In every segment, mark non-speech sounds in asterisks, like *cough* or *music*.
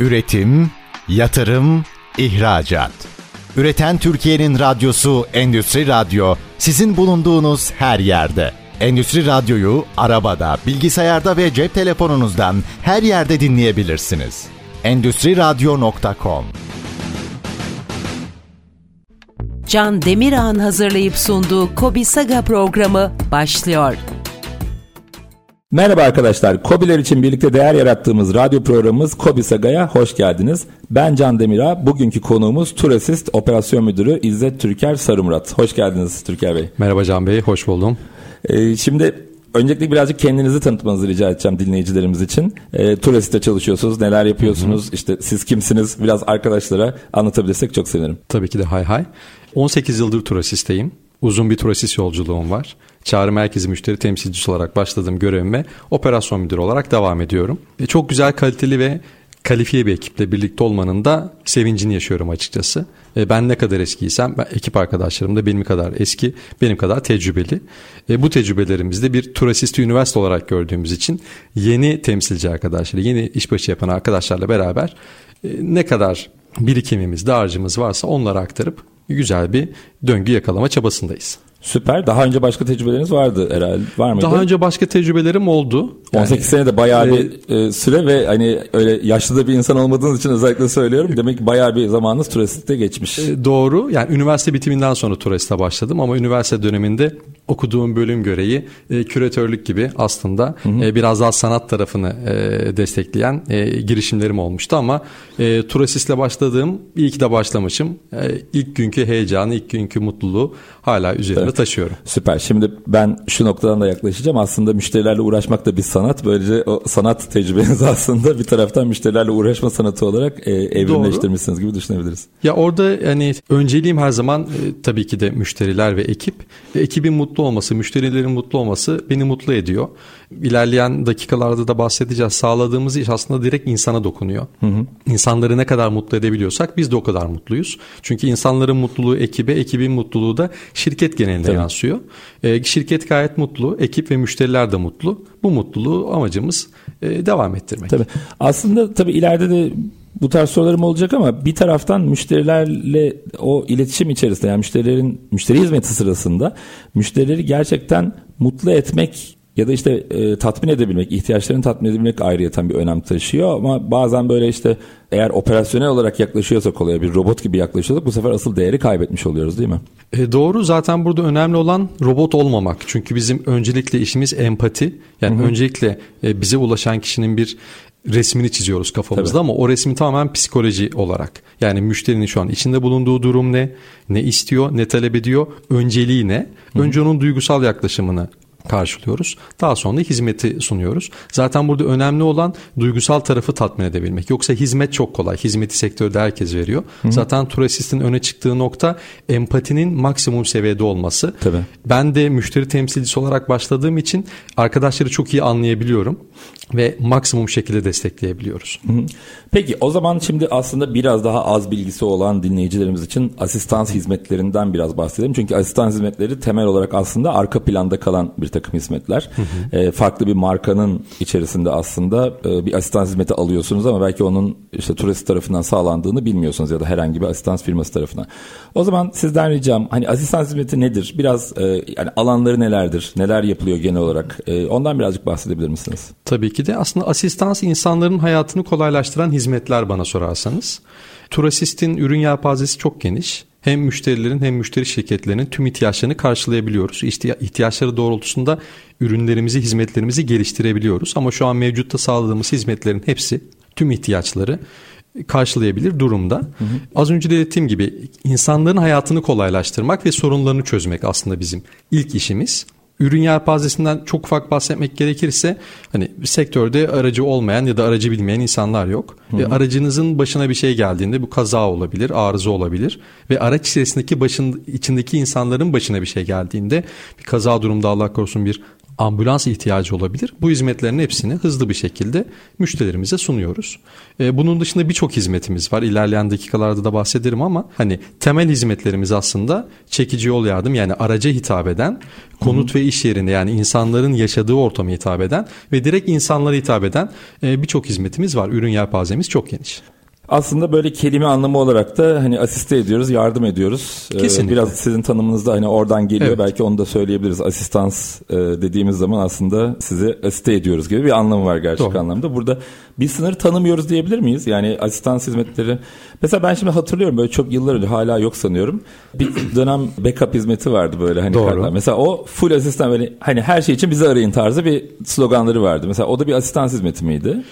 Üretim, yatırım, ihracat. Üreten Türkiye'nin radyosu Endüstri Radyo sizin bulunduğunuz her yerde. Endüstri Radyo'yu arabada, bilgisayarda ve cep telefonunuzdan her yerde dinleyebilirsiniz. Endüstri Radyo.com Can Demirağ'ın hazırlayıp sunduğu Kobi Saga programı başlıyor. Merhaba arkadaşlar. Kobiler için birlikte değer yarattığımız radyo programımız Kobi Saga'ya hoş geldiniz. Ben Can Demirağ. Bugünkü konuğumuz Turasist Operasyon Müdürü İzzet Türker Sarımrat. Hoş geldiniz Türker Bey. Merhaba Can Bey, hoş buldum. Ee, şimdi öncelikle birazcık kendinizi tanıtmanızı rica edeceğim dinleyicilerimiz için. Ee, Turasist'te çalışıyorsunuz, neler yapıyorsunuz, Hı-hı. işte siz kimsiniz biraz arkadaşlara anlatabilirsek çok sevinirim. Tabii ki de hay hay. 18 yıldır Turasist'teyim. Uzun bir Turasis yolculuğum var. Çağrı merkezi müşteri temsilcisi olarak başladığım görevime operasyon müdürü olarak devam ediyorum. E, çok güzel kaliteli ve kalifiye bir ekiple birlikte olmanın da sevincini yaşıyorum açıkçası. E, ben ne kadar eskiysem ben, ekip arkadaşlarım da benim kadar eski, benim kadar tecrübeli. E, bu tecrübelerimizde bir turasisti üniversite olarak gördüğümüz için yeni temsilci arkadaşlar, yeni işbaşı yapan arkadaşlarla beraber e, ne kadar birikimimiz, dağarcığımız varsa onları aktarıp güzel bir döngü yakalama çabasındayız. Süper. Daha önce başka tecrübeleriniz vardı herhalde. Var mıydı? Daha önce başka tecrübelerim oldu. 18 yani, sene de bayağı e, bir e, süre ve hani öyle yaşlı da bir insan olmadığınız için özellikle söylüyorum. Demek ki bayağı bir zamanınız turistte geçmiş. E, doğru. Yani üniversite bitiminden sonra turiste başladım ama üniversite döneminde okuduğum bölüm göreği e, küratörlük gibi aslında hı hı. E, biraz daha sanat tarafını e, destekleyen e, girişimlerim olmuştu ama e, Turasis'le başladığım iyi ki de başlamışım. E, ilk günkü heyecanı, ilk günkü mutluluğu hala üzerinde evet. taşıyorum. Süper. Şimdi ben şu noktadan da yaklaşacağım. Aslında müşterilerle uğraşmak da bir sanat. Böylece o sanat tecrübenizi *laughs* aslında bir taraftan müşterilerle uğraşma sanatı olarak e, evrimleştirmişsiniz Doğru. gibi düşünebiliriz. Ya orada yani önceliğim her zaman e, tabii ki de müşteriler ve ekip. E, ekibin mutlu olması, müşterilerin mutlu olması beni mutlu ediyor. İlerleyen dakikalarda da bahsedeceğiz. Sağladığımız iş aslında direkt insana dokunuyor. Hı hı. İnsanları ne kadar mutlu edebiliyorsak biz de o kadar mutluyuz. Çünkü insanların mutluluğu ekibe, ekibin mutluluğu da şirket genelinde Tabii. yansıyor. E, şirket gayet mutlu, ekip ve müşteriler de mutlu. Bu mutluluğu amacımız e, devam ettirmek. Tabii. Aslında tabii ileride de bu tarz sorularım olacak ama bir taraftan müşterilerle o iletişim içerisinde yani müşterilerin müşteri hizmeti sırasında müşterileri gerçekten mutlu etmek ya da işte e, tatmin edebilmek, ihtiyaçlarını tatmin edebilmek ayrıyeten bir önem taşıyor ama bazen böyle işte eğer operasyonel olarak yaklaşıyorsak olaya bir robot gibi yaklaşıyorsak bu sefer asıl değeri kaybetmiş oluyoruz değil mi? E, doğru zaten burada önemli olan robot olmamak. Çünkü bizim öncelikle işimiz empati. Yani Hı-hı. öncelikle e, bize ulaşan kişinin bir resmini çiziyoruz kafamızda Tabii. ama o resmi tamamen psikoloji olarak. Yani müşterinin şu an içinde bulunduğu durum ne, ne istiyor, ne talep ediyor, önceliği ne? Önce onun duygusal yaklaşımını karşılıyoruz. Daha sonra hizmeti sunuyoruz. Zaten burada önemli olan duygusal tarafı tatmin edebilmek. Yoksa hizmet çok kolay. Hizmeti sektörde herkes veriyor. Hı. Zaten Turasist'in öne çıktığı nokta empatinin maksimum seviyede olması. Tabii. Ben de müşteri temsilcisi olarak başladığım için arkadaşları çok iyi anlayabiliyorum ve maksimum şekilde destekleyebiliyoruz. Hı hı. Peki o zaman şimdi aslında biraz daha az bilgisi olan dinleyicilerimiz için asistans hizmetlerinden biraz bahsedelim. Çünkü asistans hizmetleri temel olarak aslında arka planda kalan bir takım hizmetler. E, farklı bir markanın içerisinde aslında e, bir asistans hizmeti alıyorsunuz ama belki onun işte turist tarafından sağlandığını bilmiyorsunuz ya da herhangi bir asistans firması tarafından. O zaman sizden ricam hani asistans hizmeti nedir? Biraz e, yani alanları nelerdir? Neler yapılıyor genel olarak? E, ondan birazcık bahsedebilir misiniz? Tabii ki de aslında asistans insanların hayatını kolaylaştıran hizmetler bana sorarsanız. Turasist'in ürün yelpazesi çok geniş. Hem müşterilerin hem müşteri şirketlerinin tüm ihtiyaçlarını karşılayabiliyoruz. İhtiyaçları doğrultusunda ürünlerimizi, hizmetlerimizi geliştirebiliyoruz. Ama şu an mevcutta sağladığımız hizmetlerin hepsi tüm ihtiyaçları karşılayabilir durumda. Hı hı. Az önce de dediğim gibi insanların hayatını kolaylaştırmak ve sorunlarını çözmek aslında bizim ilk işimiz ürün yelpazesinden çok ufak bahsetmek gerekirse hani sektörde aracı olmayan ya da aracı bilmeyen insanlar yok. Hı hı. E, aracınızın başına bir şey geldiğinde bu kaza olabilir, arıza olabilir ve araç içerisindeki başın içindeki insanların başına bir şey geldiğinde bir kaza durumda Allah korusun bir ambulans ihtiyacı olabilir. Bu hizmetlerin hepsini hızlı bir şekilde müşterilerimize sunuyoruz. E, bunun dışında birçok hizmetimiz var. İlerleyen dakikalarda da bahsederim ama hani temel hizmetlerimiz aslında çekici yol yardım yani araca hitap eden, konut Hı-hı. ve iş yerinde yani insanların yaşadığı ortama hitap eden ve direkt insanlara hitap eden e, birçok hizmetimiz var. Ürün yelpazemiz çok geniş. Aslında böyle kelime anlamı olarak da hani asiste ediyoruz, yardım ediyoruz. Ee, Kesinlikle. Biraz sizin tanımınızda hani oradan geliyor. Evet. Belki onu da söyleyebiliriz. Asistans e, dediğimiz zaman aslında sizi asiste ediyoruz gibi bir anlamı var gerçek Doğru. anlamda. Burada bir sınır tanımıyoruz diyebilir miyiz? Yani asistans hizmetleri. Mesela ben şimdi hatırlıyorum böyle çok yıllar önce hala yok sanıyorum. Bir *clears throat* dönem backup hizmeti vardı böyle hani. Doğru. Mesela o full asistan böyle hani her şey için bizi arayın tarzı bir sloganları vardı. Mesela o da bir asistans hizmeti miydi?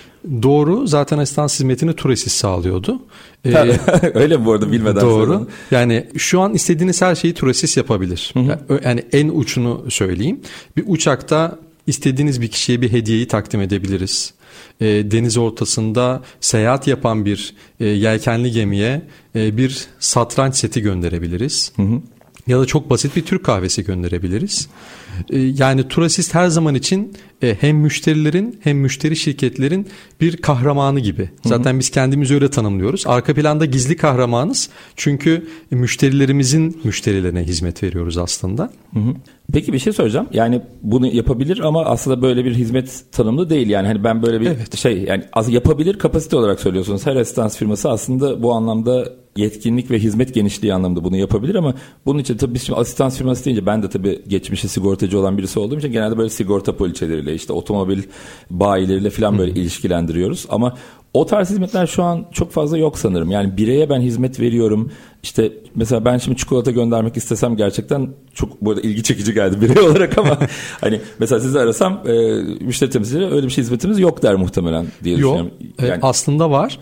Doğru. Zaten asistans hizmetini Turesis sağlıyordu. Ee, *laughs* Öyle mi bu arada bilmeden Doğru. Söyledim. Yani şu an istediğiniz her şeyi Turesis yapabilir. Hı hı. Yani en uçunu söyleyeyim. Bir uçakta istediğiniz bir kişiye bir hediyeyi takdim edebiliriz e, deniz ortasında seyahat yapan bir e, yelkenli gemiye e, bir satranç seti gönderebiliriz. Hı hı. Ya da çok basit bir Türk kahvesi gönderebiliriz. E, yani Turasist her zaman için e, hem müşterilerin hem müşteri şirketlerin bir kahramanı gibi. Zaten hı hı. biz kendimizi öyle tanımlıyoruz. Arka planda gizli kahramanız. Çünkü müşterilerimizin müşterilerine hizmet veriyoruz aslında. Hı hı. Peki bir şey soracağım. Yani bunu yapabilir ama aslında böyle bir hizmet tanımlı değil. Yani hani ben böyle bir evet. şey yani yapabilir kapasite olarak söylüyorsunuz. Her asistans firması aslında bu anlamda yetkinlik ve hizmet genişliği anlamında bunu yapabilir ama bunun için tabii biz şimdi asistans firması deyince ben de tabii geçmişi sigortacı olan birisi olduğum için genelde böyle sigorta poliçeleriyle işte otomobil bayileriyle falan böyle ilişkilendiriyoruz. Ama o tarz hizmetler şu an çok fazla yok sanırım. Yani bireye ben hizmet veriyorum. İşte mesela ben şimdi çikolata göndermek istesem gerçekten çok bu arada ilgi çekici geldi *laughs* birey olarak ama *laughs* hani mesela sizi arasam e, müşteri temsilcileri öyle bir şey hizmetimiz yok der muhtemelen diye yok, düşünüyorum. E, yani... E, aslında var.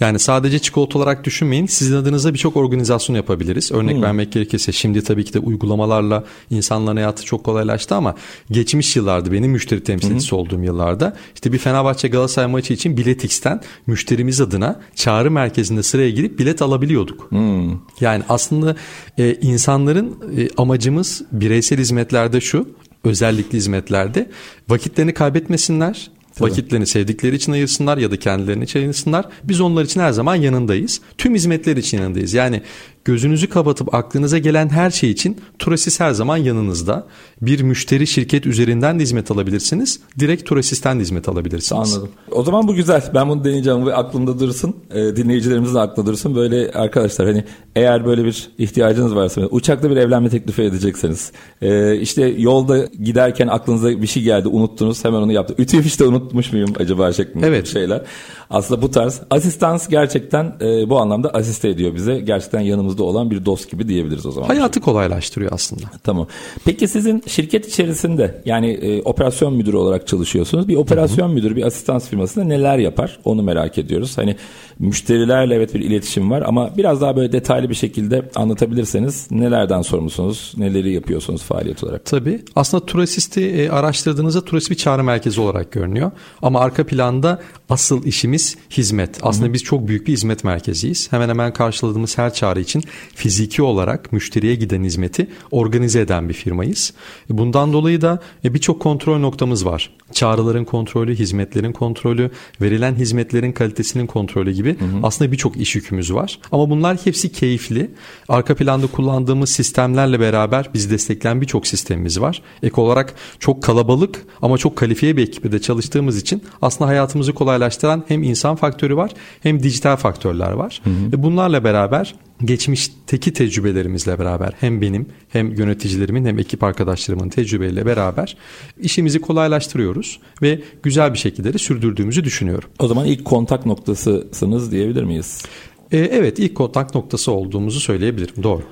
yani sadece çikolata olarak düşünmeyin. Sizin adınıza birçok organizasyon yapabiliriz. Örnek hmm. vermek gerekirse şimdi tabii ki de uygulamalarla insanların hayatı çok kolaylaştı ama geçmiş yıllarda benim müşteri temsilcisi hmm. olduğum yıllarda işte bir Fenerbahçe Galatasaray maçı için Biletix'ten müşterimiz adına çağrı merkezinde sıraya girip bilet alabiliyorduk. Hmm. Yani aslında e, insanların e, amacımız bireysel hizmetlerde şu, özellikli hizmetlerde vakitlerini kaybetmesinler. Tabii. Vakitlerini sevdikleri için ayırsınlar ya da kendilerini için ayırsınlar. Biz onlar için her zaman yanındayız. Tüm hizmetler için yanındayız. Yani gözünüzü kapatıp aklınıza gelen her şey için Turasis her zaman yanınızda. Bir müşteri şirket üzerinden de hizmet alabilirsiniz. Direkt Turasis'ten de hizmet alabilirsiniz. Anladım. O zaman bu güzel. Ben bunu deneyeceğim ve aklımda dursun. E, dinleyicilerimizin de aklında dursun. Böyle arkadaşlar hani eğer böyle bir ihtiyacınız varsa uçakta bir evlenme teklifi edecekseniz e, işte yolda giderken aklınıza bir şey geldi unuttunuz hemen onu yaptı. Ütüyü işte unutmuş muyum acaba şeklinde evet. şeyler. Aslında bu tarz asistans gerçekten e, bu anlamda asiste ediyor bize. Gerçekten yanımızda olan bir dost gibi diyebiliriz o zaman. Hayatı kolaylaştırıyor aslında. Tamam. Peki sizin şirket içerisinde yani e, operasyon müdürü olarak çalışıyorsunuz. Bir operasyon Hı-hı. müdürü bir asistans firmasında neler yapar? Onu merak ediyoruz. Hani müşterilerle evet bir iletişim var ama biraz daha böyle detaylı bir şekilde anlatabilirseniz nelerden sorumlusunuz? Neleri yapıyorsunuz faaliyet olarak? Tabii. Aslında Turasist'i e, araştırdığınızda Turasist bir çağrı merkezi olarak görünüyor. Ama arka planda asıl işimiz hizmet. Aslında Hı-hı. biz çok büyük bir hizmet merkeziyiz. Hemen hemen karşıladığımız her çağrı için fiziki olarak müşteriye giden hizmeti organize eden bir firmayız. Bundan dolayı da e, birçok kontrol noktamız var. Çağrıların kontrolü, hizmetlerin kontrolü, verilen hizmetlerin kalitesinin kontrolü gibi hı hı. aslında birçok iş yükümüz var. Ama bunlar hepsi keyifli. Arka planda kullandığımız sistemlerle beraber bizi destekleyen birçok sistemimiz var. Ek olarak çok kalabalık ama çok kalifiye bir ekiple çalıştığımız için aslında hayatımızı kolaylaştıran hem insan faktörü var hem dijital faktörler var. Hı hı. Ve bunlarla beraber geçmişteki tecrübelerimizle beraber hem benim hem yöneticilerimin hem ekip arkadaşlarımın tecrübeyle beraber işimizi kolaylaştırıyoruz ve güzel bir şekilde de sürdürdüğümüzü düşünüyorum. O zaman ilk kontak noktasısınız diyebilir miyiz? Ee, evet ilk kontak noktası olduğumuzu söyleyebilirim doğru.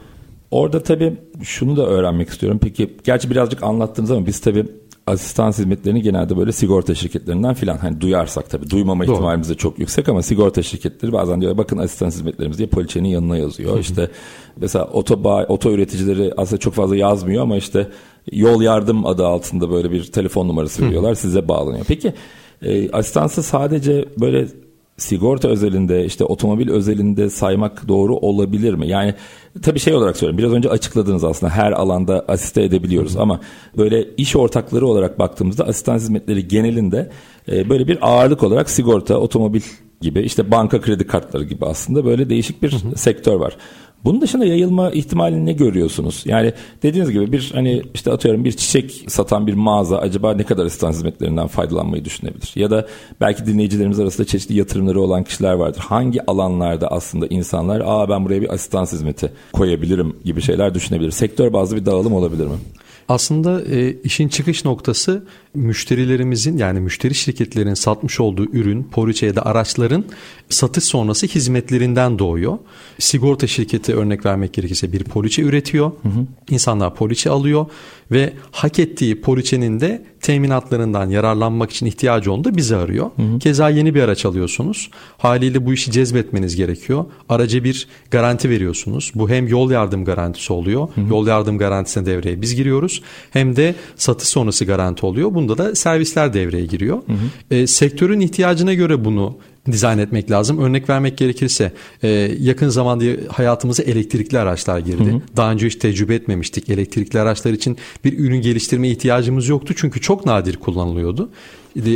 Orada tabii şunu da öğrenmek istiyorum. Peki gerçi birazcık anlattınız ama biz tabii asistan hizmetlerini genelde böyle sigorta şirketlerinden filan hani duyarsak tabii duymama Doğru. ihtimalimiz de çok yüksek ama sigorta şirketleri bazen diyor bakın asistan hizmetlerimiz diye poliçenin yanına yazıyor. Hı hı. İşte mesela oto, oto üreticileri aslında çok fazla yazmıyor ama işte yol yardım adı altında böyle bir telefon numarası veriyorlar hı. size bağlanıyor. Peki e, asistansı sadece böyle sigorta özelinde işte otomobil özelinde saymak doğru olabilir mi? Yani tabii şey olarak söylüyorum biraz önce açıkladınız aslında her alanda asiste edebiliyoruz Hı. ama böyle iş ortakları olarak baktığımızda asistan hizmetleri genelinde e, böyle bir ağırlık olarak sigorta, otomobil gibi işte banka kredi kartları gibi aslında böyle değişik bir Hı. sektör var. Bunun dışında yayılma ihtimalini ne görüyorsunuz? Yani dediğiniz gibi bir hani işte atıyorum bir çiçek satan bir mağaza acaba ne kadar asistan hizmetlerinden faydalanmayı düşünebilir? Ya da belki dinleyicilerimiz arasında çeşitli yatırımları olan kişiler vardır. Hangi alanlarda aslında insanlar aa ben buraya bir asistan hizmeti koyabilirim gibi şeyler düşünebilir? Sektör bazlı bir dağılım olabilir mi? Aslında e, işin çıkış noktası müşterilerimizin yani müşteri şirketlerin satmış olduğu ürün, poliçe ya da araçların satış sonrası hizmetlerinden doğuyor. Sigorta şirketi örnek vermek gerekirse bir poliçe üretiyor. Hı hı. İnsanlar poliçe alıyor ve hak ettiği poliçenin de teminatlarından yararlanmak için ihtiyacı olduğunda bizi arıyor. Hı hı. Keza yeni bir araç alıyorsunuz. Haliyle bu işi cezbetmeniz gerekiyor. Araca bir garanti veriyorsunuz. Bu hem yol yardım garantisi oluyor. Hı hı. Yol yardım garantisine devreye biz giriyoruz. Hem de satış sonrası garanti oluyor. Bunda da servisler devreye giriyor. Hı hı. E, sektörün ihtiyacına göre bunu dizayn etmek lazım. Örnek vermek gerekirse e, yakın zamanda hayatımıza elektrikli araçlar girdi. Hı hı. Daha önce hiç tecrübe etmemiştik. Elektrikli araçlar için bir ürün geliştirme ihtiyacımız yoktu çünkü çok nadir kullanılıyordu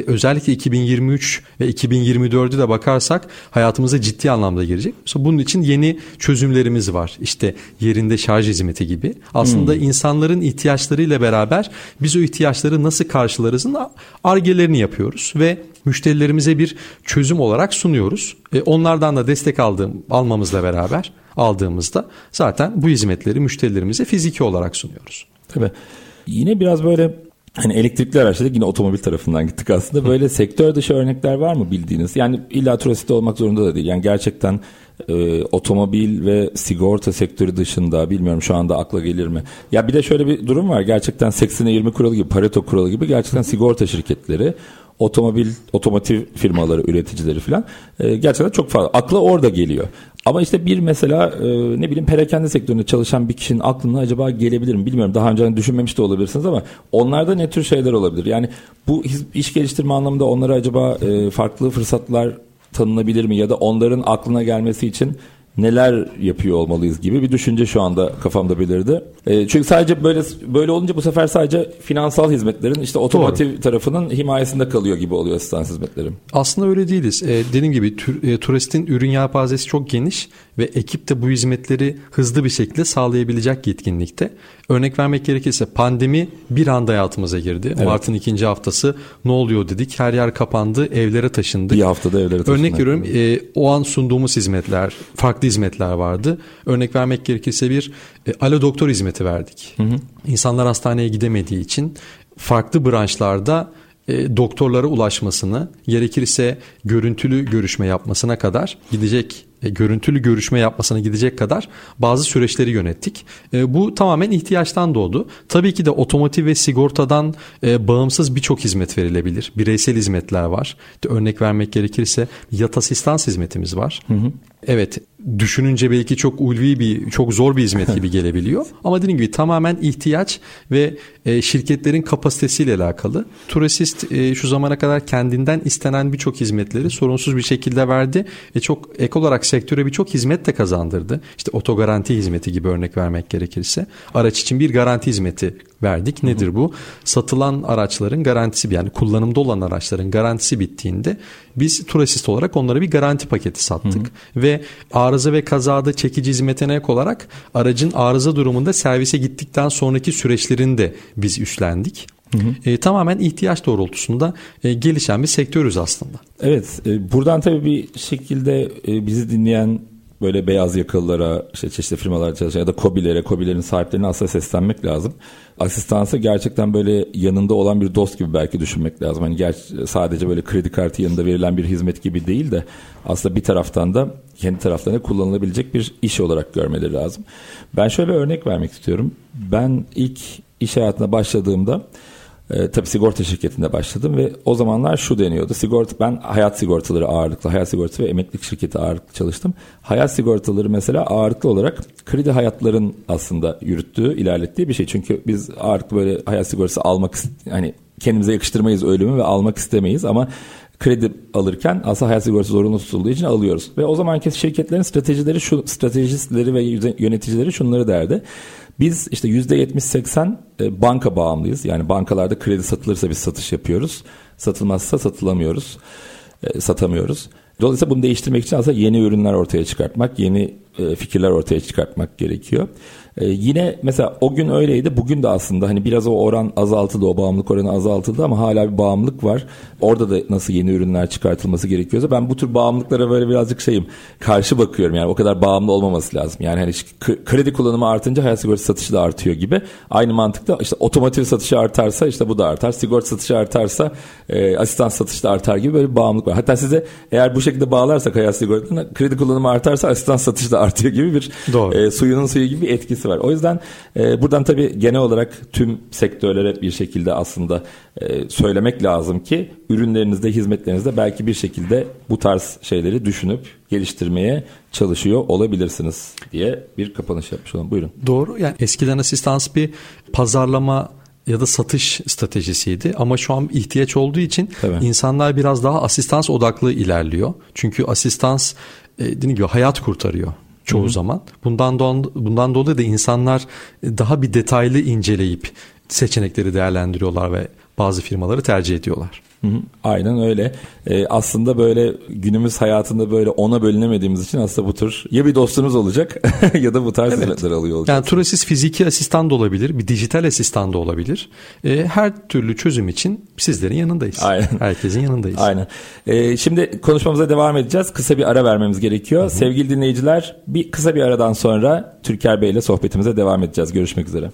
özellikle 2023 ve 2024'ü de bakarsak hayatımıza ciddi anlamda girecek. Mesela bunun için yeni çözümlerimiz var. İşte yerinde şarj hizmeti gibi. Aslında hmm. insanların ihtiyaçlarıyla beraber biz o ihtiyaçları nasıl karşılarızın argelerini yapıyoruz ve müşterilerimize bir çözüm olarak sunuyoruz. E, onlardan da destek aldığım almamızla beraber aldığımızda zaten bu hizmetleri müşterilerimize fiziki olarak sunuyoruz. Tabii. Yine biraz böyle Hani elektrikli araçlar yine otomobil tarafından gittik aslında. Böyle sektör dışı örnekler var mı bildiğiniz? Yani illa turist olmak zorunda da değil. Yani gerçekten e, otomobil ve sigorta sektörü dışında bilmiyorum şu anda akla gelir mi? Ya bir de şöyle bir durum var. Gerçekten 80'e 20 kuralı gibi, Pareto kuralı gibi gerçekten sigorta şirketleri otomobil, otomotiv firmaları, üreticileri falan e, gerçekten çok fazla. Akla orada geliyor. Ama işte bir mesela e, ne bileyim perakende sektöründe çalışan bir kişinin aklına acaba gelebilir mi bilmiyorum. Daha önce düşünmemiş de olabilirsiniz ama onlarda ne tür şeyler olabilir? Yani bu iş geliştirme anlamında onlara acaba e, farklı fırsatlar tanınabilir mi? Ya da onların aklına gelmesi için neler yapıyor olmalıyız gibi bir düşünce şu anda kafamda belirdi. E, çünkü sadece böyle böyle olunca bu sefer sadece finansal hizmetlerin işte otomotiv Doğru. tarafının himayesinde kalıyor gibi oluyor asistans hizmetleri. Aslında öyle değiliz. E, dediğim gibi tür, e, turistin ürün yelpazesi çok geniş ve ekip de bu hizmetleri hızlı bir şekilde sağlayabilecek yetkinlikte. Örnek vermek gerekirse pandemi bir anda hayatımıza girdi. Evet. Mart'ın ikinci haftası ne oluyor dedik. Her yer kapandı, evlere taşındık. Bir haftada evlere taşındık. Örnek veriyorum e, o an sunduğumuz hizmetler, farklı hizmetler vardı. Örnek vermek gerekirse bir e, alo doktor hizmeti verdik. Hı hı. İnsanlar hastaneye gidemediği için farklı branşlarda e, doktorlara ulaşmasını, gerekirse görüntülü görüşme yapmasına kadar gidecek e, görüntülü görüşme yapmasına gidecek kadar bazı süreçleri yönettik. E, bu tamamen ihtiyaçtan doğdu. Tabii ki de otomotiv ve sigortadan e, bağımsız birçok hizmet verilebilir. Bireysel hizmetler var. Örnek vermek gerekirse yat asistans hizmetimiz var. Hı hı. Evet düşününce belki çok ulvi bir çok zor bir hizmet gibi *laughs* gelebiliyor. Ama dediğim gibi tamamen ihtiyaç ve e, şirketlerin kapasitesiyle alakalı. Turesist e, şu zamana kadar kendinden istenen birçok hizmetleri sorunsuz bir şekilde verdi. E, çok ek olarak sektöre birçok hizmet de kazandırdı. İşte otogaranti hizmeti gibi örnek vermek gerekirse. Araç için bir garanti hizmeti verdik. Nedir bu? Satılan araçların garantisi yani kullanımda olan araçların garantisi bittiğinde biz Turasist olarak onlara bir garanti paketi sattık. Hı hı. Ve arıza ve kazada çekici hizmetine ek olarak aracın arıza durumunda servise gittikten sonraki süreçlerini de biz üstlendik. Hı hı. E, tamamen ihtiyaç doğrultusunda e, gelişen bir sektörüz aslında. Evet, e, buradan tabii bir şekilde e, bizi dinleyen böyle beyaz yakalılara, işte çeşitli firmalarda çalışan ya da kobilere, kobilerin sahiplerine aslında seslenmek lazım. Asistansı gerçekten böyle yanında olan bir dost gibi belki düşünmek lazım. Hani ger- sadece böyle kredi kartı yanında verilen bir hizmet gibi değil de aslında bir taraftan da kendi taraflarına kullanılabilecek bir iş olarak görmeleri lazım. Ben şöyle örnek vermek istiyorum. Ben ilk iş hayatına başladığımda e, tabii sigorta şirketinde başladım ve o zamanlar şu deniyordu. Sigorta ben hayat sigortaları ağırlıklı, hayat sigortası ve emeklilik şirketi ağırlıklı çalıştım. Hayat sigortaları mesela ağırlıklı olarak kredi hayatların aslında yürüttüğü, ilerlettiği bir şey. Çünkü biz ağırlıklı böyle hayat sigortası almak hani kendimize yakıştırmayız ölümü ve almak istemeyiz ama kredi alırken aslında hayat sigortası zorunlu tutulduğu için alıyoruz. Ve o zamanki şirketlerin stratejileri şu stratejistleri ve yöneticileri şunları derdi. Biz işte %70-80 e, banka bağımlıyız. Yani bankalarda kredi satılırsa biz satış yapıyoruz. Satılmazsa satılamıyoruz. E, satamıyoruz. Dolayısıyla bunu değiştirmek için aslında yeni ürünler ortaya çıkartmak, yeni e, fikirler ortaya çıkartmak gerekiyor. Ee, yine mesela o gün öyleydi. Bugün de aslında hani biraz o oran azaltıldı. O bağımlılık oranı azaltıldı ama hala bir bağımlılık var. Orada da nasıl yeni ürünler çıkartılması gerekiyorsa ben bu tür bağımlılıklara böyle birazcık şeyim karşı bakıyorum. Yani o kadar bağımlı olmaması lazım. Yani hani kredi kullanımı artınca hayat sigortası satışı da artıyor gibi. Aynı mantıkta işte otomotiv satışı artarsa işte bu da artar. Sigorta satışı artarsa e, asistan satışı da artar gibi böyle bir bağımlılık var. Hatta size eğer bu şekilde bağlarsak hayat sigortasına kredi kullanımı artarsa asistan satışı da artıyor gibi bir Doğru. E, suyunun suyu gibi bir etkisi var. O yüzden e, buradan tabii genel olarak tüm sektörlere bir şekilde aslında e, söylemek lazım ki ürünlerinizde, hizmetlerinizde belki bir şekilde bu tarz şeyleri düşünüp geliştirmeye çalışıyor olabilirsiniz diye bir kapanış yapmış olalım. Buyurun. Doğru. Yani eskiden asistans bir pazarlama ya da satış stratejisiydi ama şu an ihtiyaç olduğu için Tabii. insanlar biraz daha asistans odaklı ilerliyor. Çünkü asistans e, dediğim gibi hayat kurtarıyor çoğu Hı-hı. zaman. Bundan do- bundan dolayı da insanlar daha bir detaylı inceleyip seçenekleri değerlendiriyorlar ve bazı firmaları tercih ediyorlar. Hı hı, aynen öyle. Ee, aslında böyle günümüz hayatında böyle ona bölünemediğimiz için aslında bu tür ya bir dostunuz olacak *laughs* ya da bu tarz evet. hizmetler alıyor olacak. Yani Turasys fiziki asistan da olabilir, bir dijital asistan da olabilir. Ee, her türlü çözüm için sizlerin yanındayız. Aynen. Herkesin yanındayız. Aynen. Ee, şimdi konuşmamıza devam edeceğiz. Kısa bir ara vermemiz gerekiyor. Hı hı. Sevgili dinleyiciler, bir kısa bir aradan sonra Türker Bey ile sohbetimize devam edeceğiz. Görüşmek üzere.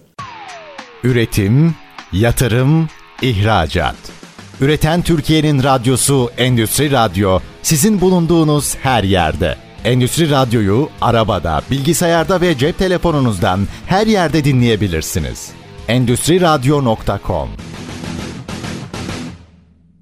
Üretim, yatırım, ihracat. Üreten Türkiye'nin radyosu Endüstri Radyo sizin bulunduğunuz her yerde. Endüstri Radyo'yu arabada, bilgisayarda ve cep telefonunuzdan her yerde dinleyebilirsiniz. Endüstri Radyo.com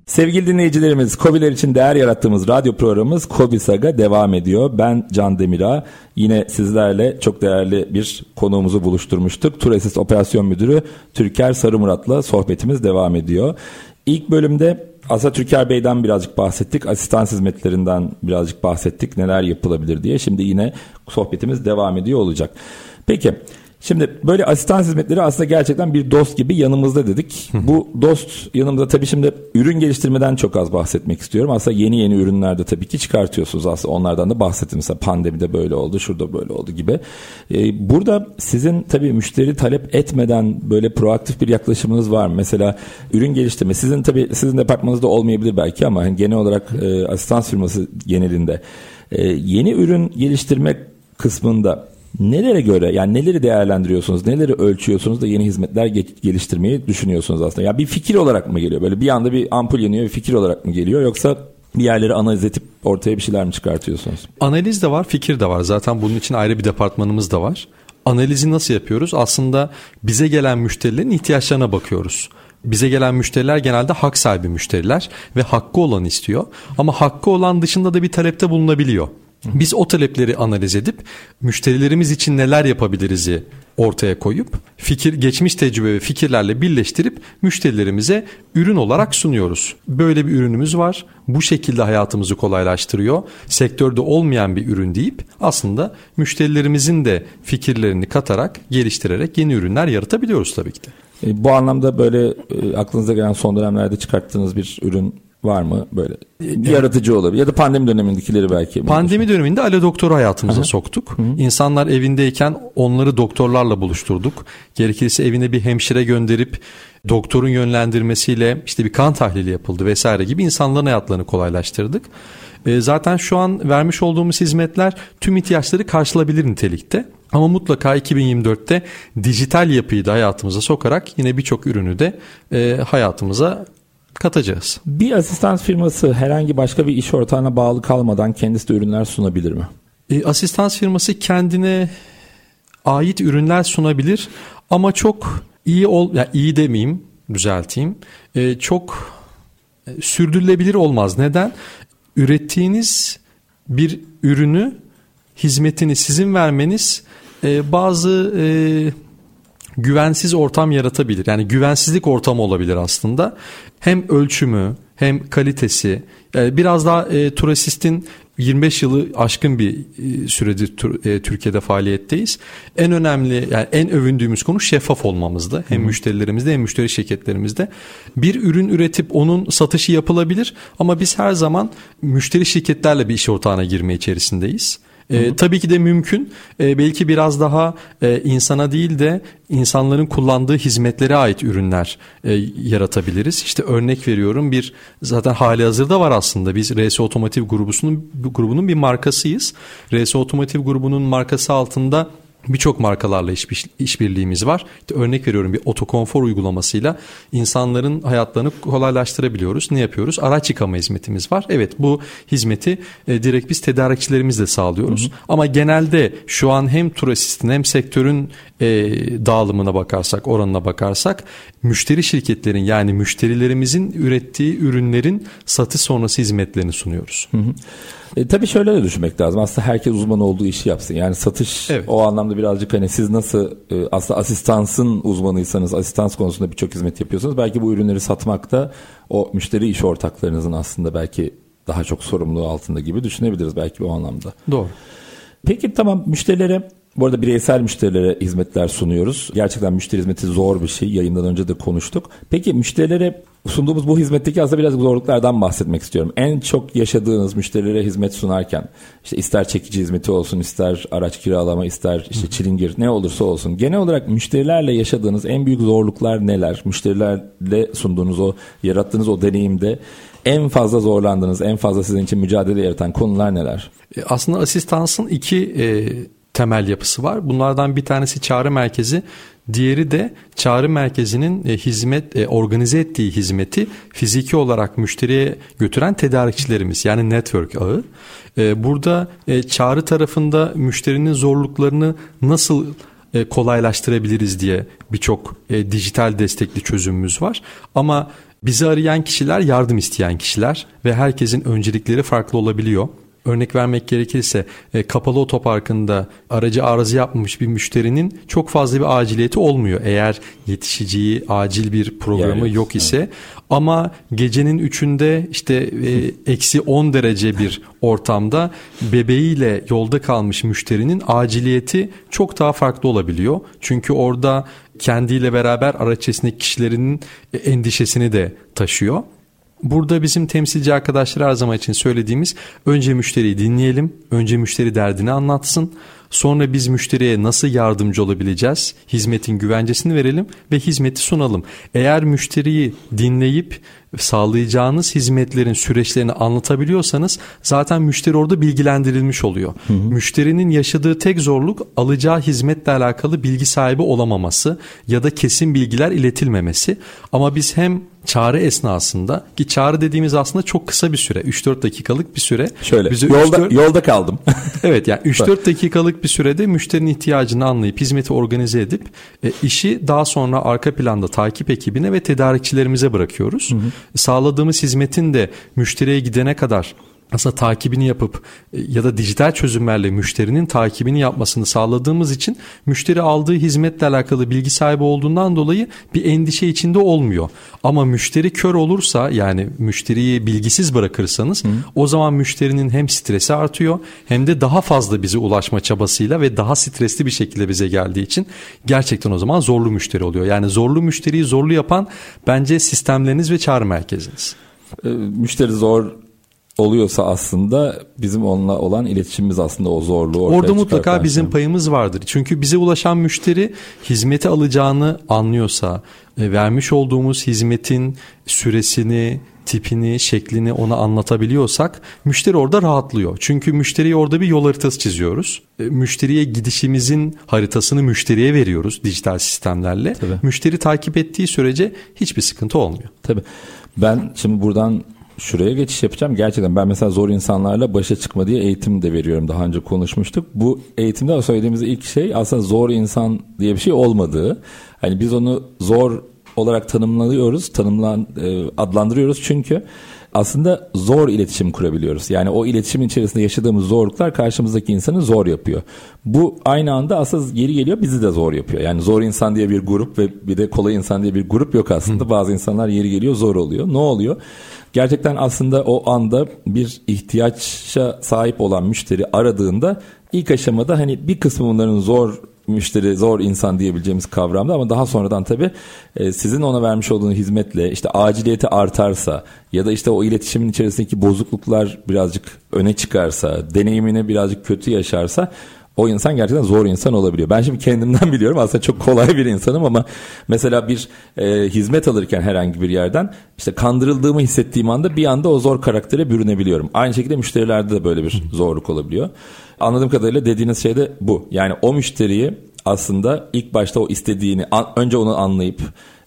Sevgili dinleyicilerimiz, Kobiler için değer yarattığımız radyo programımız Kobi Saga devam ediyor. Ben Can Demira. Yine sizlerle çok değerli bir konuğumuzu buluşturmuştuk. Turesis Operasyon Müdürü Türker Sarımurat'la sohbetimiz devam ediyor. İlk bölümde aslında Türker Bey'den birazcık bahsettik. Asistan hizmetlerinden birazcık bahsettik. Neler yapılabilir diye. Şimdi yine sohbetimiz devam ediyor olacak. Peki Şimdi böyle asistan hizmetleri aslında gerçekten bir dost gibi yanımızda dedik. Bu dost yanımızda tabii şimdi ürün geliştirmeden çok az bahsetmek istiyorum. Aslında yeni yeni ürünlerde tabii ki çıkartıyorsunuz aslında onlardan da bahsettim. Mesela pandemide böyle oldu, şurada böyle oldu gibi. Ee, burada sizin tabii müşteri talep etmeden böyle proaktif bir yaklaşımınız var mı? Mesela ürün geliştirme sizin tabii sizin departmanınızda olmayabilir belki ama hani genel olarak e, asistan firması genelinde e, yeni ürün geliştirme kısmında Nelere göre yani neleri değerlendiriyorsunuz, neleri ölçüyorsunuz da yeni hizmetler geliştirmeyi düşünüyorsunuz aslında? Ya yani bir fikir olarak mı geliyor? Böyle bir anda bir ampul yanıyor, bir fikir olarak mı geliyor yoksa bir yerleri analiz edip ortaya bir şeyler mi çıkartıyorsunuz? Analiz de var, fikir de var. Zaten bunun için ayrı bir departmanımız da var. Analizi nasıl yapıyoruz? Aslında bize gelen müşterilerin ihtiyaçlarına bakıyoruz. Bize gelen müşteriler genelde hak sahibi müşteriler ve hakkı olan istiyor. Ama hakkı olan dışında da bir talepte bulunabiliyor. Biz o talepleri analiz edip müşterilerimiz için neler yapabiliriz'i ortaya koyup fikir geçmiş tecrübe ve fikirlerle birleştirip müşterilerimize ürün olarak sunuyoruz. Böyle bir ürünümüz var. Bu şekilde hayatımızı kolaylaştırıyor. Sektörde olmayan bir ürün deyip aslında müşterilerimizin de fikirlerini katarak, geliştirerek yeni ürünler yaratabiliyoruz tabii ki de. E, bu anlamda böyle e, aklınıza gelen son dönemlerde çıkarttığınız bir ürün var mı böyle? Bir yaratıcı olabilir ya da pandemi dönemindekileri belki. Pandemi döneminde Ale Doktor'u hayatımıza Aha. soktuk. Hı. İnsanlar evindeyken onları doktorlarla buluşturduk. Gerekirse evine bir hemşire gönderip doktorun yönlendirmesiyle işte bir kan tahlili yapıldı vesaire gibi insanların hayatlarını kolaylaştırdık. E, zaten şu an vermiş olduğumuz hizmetler tüm ihtiyaçları karşılayabilir nitelikte. Ama mutlaka 2024'te dijital yapıyı da hayatımıza sokarak yine birçok ürünü de e, hayatımıza katacağız. Bir asistan firması herhangi başka bir iş ortağına bağlı kalmadan kendisi de ürünler sunabilir mi? E, asistans firması kendine ait ürünler sunabilir ama çok iyi ol ya iyi demeyeyim düzelteyim. E, çok e, sürdürülebilir olmaz. Neden? Ürettiğiniz bir ürünü hizmetini sizin vermeniz e, bazı e, güvensiz ortam yaratabilir. Yani güvensizlik ortamı olabilir aslında. Hem ölçümü hem kalitesi e, biraz daha e, Turasist'in 25 yılı aşkın bir e, süredir e, Türkiye'de faaliyetteyiz. En önemli yani en övündüğümüz konu şeffaf olmamızda. Hem Hı-hı. müşterilerimizde hem müşteri şirketlerimizde. Bir ürün üretip onun satışı yapılabilir ama biz her zaman müşteri şirketlerle bir iş ortağına girme içerisindeyiz. E, tabii ki de mümkün. E, belki biraz daha e, insana değil de insanların kullandığı hizmetlere ait ürünler e, yaratabiliriz. İşte örnek veriyorum bir zaten hali hazırda var aslında. Biz RS Otomotiv grubusunun grubunun bir markasıyız. RS Otomotiv grubunun markası altında Birçok markalarla iş, işbirliğimiz var. İşte örnek veriyorum bir otokonfor uygulamasıyla insanların hayatlarını kolaylaştırabiliyoruz. Ne yapıyoruz? Araç yıkama hizmetimiz var. Evet bu hizmeti e, direkt biz tedarikçilerimizle sağlıyoruz. Hı hı. Ama genelde şu an hem tur asistin hem sektörün e, dağılımına bakarsak, oranına bakarsak müşteri şirketlerin yani müşterilerimizin ürettiği ürünlerin satış sonrası hizmetlerini sunuyoruz. Hı hı. E, tabii şöyle de düşünmek lazım. Aslında herkes uzman olduğu işi yapsın. Yani satış evet. o anlamda birazcık hani siz nasıl e, aslında asistansın uzmanıysanız, asistans konusunda birçok hizmet yapıyorsanız belki bu ürünleri satmakta o müşteri iş ortaklarınızın aslında belki daha çok sorumluluğu altında gibi düşünebiliriz belki o anlamda. Doğru. Peki tamam müşterilere bu arada bireysel müşterilere hizmetler sunuyoruz. Gerçekten müşteri hizmeti zor bir şey. Yayından önce de konuştuk. Peki müşterilere sunduğumuz bu hizmetteki aslında biraz zorluklardan bahsetmek istiyorum. En çok yaşadığınız müşterilere hizmet sunarken işte ister çekici hizmeti olsun, ister araç kiralama, ister işte çilingir ne olursa olsun. Genel olarak müşterilerle yaşadığınız en büyük zorluklar neler? Müşterilerle sunduğunuz o, yarattığınız o deneyimde en fazla zorlandığınız, en fazla sizin için mücadele yaratan konular neler? E, aslında asistansın iki e, temel yapısı var. Bunlardan bir tanesi çağrı merkezi, diğeri de çağrı merkezinin e, hizmet e, organize ettiği hizmeti fiziki olarak müşteriye götüren tedarikçilerimiz yani network ağı. E, burada çağrı tarafında müşterinin zorluklarını nasıl kolaylaştırabiliriz diye birçok dijital destekli çözümümüz var. Ama bizi arayan kişiler yardım isteyen kişiler ve herkesin öncelikleri farklı olabiliyor. Örnek vermek gerekirse e, kapalı otoparkında aracı arıza yapmamış bir müşterinin çok fazla bir aciliyeti olmuyor. Eğer yetişeceği acil bir programı yani, yok ise evet. ama gecenin üçünde işte e, *laughs* eksi 10 derece bir ortamda bebeğiyle yolda kalmış müşterinin aciliyeti çok daha farklı olabiliyor. Çünkü orada kendiyle beraber araç içerisindeki kişilerin e, endişesini de taşıyor. Burada bizim temsilci arkadaşlar her zaman için söylediğimiz önce müşteriyi dinleyelim, önce müşteri derdini anlatsın. Sonra biz müşteriye nasıl yardımcı olabileceğiz? Hizmetin güvencesini verelim ve hizmeti sunalım. Eğer müşteriyi dinleyip sağlayacağınız hizmetlerin süreçlerini anlatabiliyorsanız zaten müşteri orada bilgilendirilmiş oluyor. Hı hı. Müşterinin yaşadığı tek zorluk alacağı hizmetle alakalı bilgi sahibi olamaması ya da kesin bilgiler iletilmemesi. Ama biz hem çağrı esnasında ki çağrı dediğimiz aslında çok kısa bir süre 3-4 dakikalık bir süre. Şöyle Bize yolda 3-4... yolda kaldım. *laughs* *laughs* evet yani 3-4 dakikalık bir sürede müşterinin ihtiyacını anlayıp hizmeti organize edip e, işi daha sonra arka planda takip ekibine ve tedarikçilerimize bırakıyoruz. Hı hı. Sağladığımız hizmetin de müşteriye gidene kadar aslında takibini yapıp e, ya da dijital çözümlerle müşterinin takibini yapmasını sağladığımız için müşteri aldığı hizmetle alakalı bilgi sahibi olduğundan dolayı bir endişe içinde olmuyor. Ama müşteri kör olursa yani müşteriyi bilgisiz bırakırsanız Hı. o zaman müşterinin hem stresi artıyor hem de daha fazla bize ulaşma çabasıyla ve daha stresli bir şekilde bize geldiği için gerçekten o zaman zorlu müşteri oluyor. Yani zorlu müşteriyi zorlu yapan bence sistemleriniz ve çağrı merkeziniz. Ee, müşteri zor oluyorsa aslında bizim onunla olan iletişimimiz aslında o zorluğu ortaya Orada mutlaka bizim payımız vardır. Çünkü bize ulaşan müşteri hizmeti alacağını anlıyorsa, vermiş olduğumuz hizmetin süresini, tipini, şeklini ona anlatabiliyorsak müşteri orada rahatlıyor. Çünkü müşteriye orada bir yol haritası çiziyoruz. E, müşteriye gidişimizin haritasını müşteriye veriyoruz dijital sistemlerle. Tabii. Müşteri takip ettiği sürece hiçbir sıkıntı olmuyor. Tabii. Ben şimdi buradan şuraya geçiş yapacağım. Gerçekten ben mesela zor insanlarla başa çıkma diye eğitim de veriyorum. Daha önce konuşmuştuk. Bu eğitimde söylediğimiz ilk şey aslında zor insan diye bir şey olmadığı. Hani biz onu zor olarak tanımlıyoruz, tanımlan e, adlandırıyoruz çünkü aslında zor iletişim kurabiliyoruz. Yani o iletişimin içerisinde yaşadığımız zorluklar karşımızdaki insanı zor yapıyor. Bu aynı anda aslında geri geliyor bizi de zor yapıyor. Yani zor insan diye bir grup ve bir de kolay insan diye bir grup yok aslında. Bazı insanlar yeri geliyor zor oluyor. Ne oluyor? Gerçekten aslında o anda bir ihtiyaça sahip olan müşteri aradığında ilk aşamada hani bir kısmı bunların zor müşteri, zor insan diyebileceğimiz kavramda ama daha sonradan tabii e, sizin ona vermiş olduğunuz hizmetle işte aciliyeti artarsa ya da işte o iletişimin içerisindeki bozukluklar birazcık öne çıkarsa, deneyimini birazcık kötü yaşarsa o insan gerçekten zor insan olabiliyor. Ben şimdi kendimden *laughs* biliyorum aslında çok kolay bir insanım ama mesela bir e, hizmet alırken herhangi bir yerden işte kandırıldığımı hissettiğim anda bir anda o zor karaktere bürünebiliyorum. Aynı şekilde müşterilerde de böyle bir zorluk olabiliyor. Anladığım kadarıyla dediğiniz şey de bu. Yani o müşteriyi aslında ilk başta o istediğini önce onu anlayıp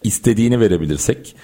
istediğini verebilirsek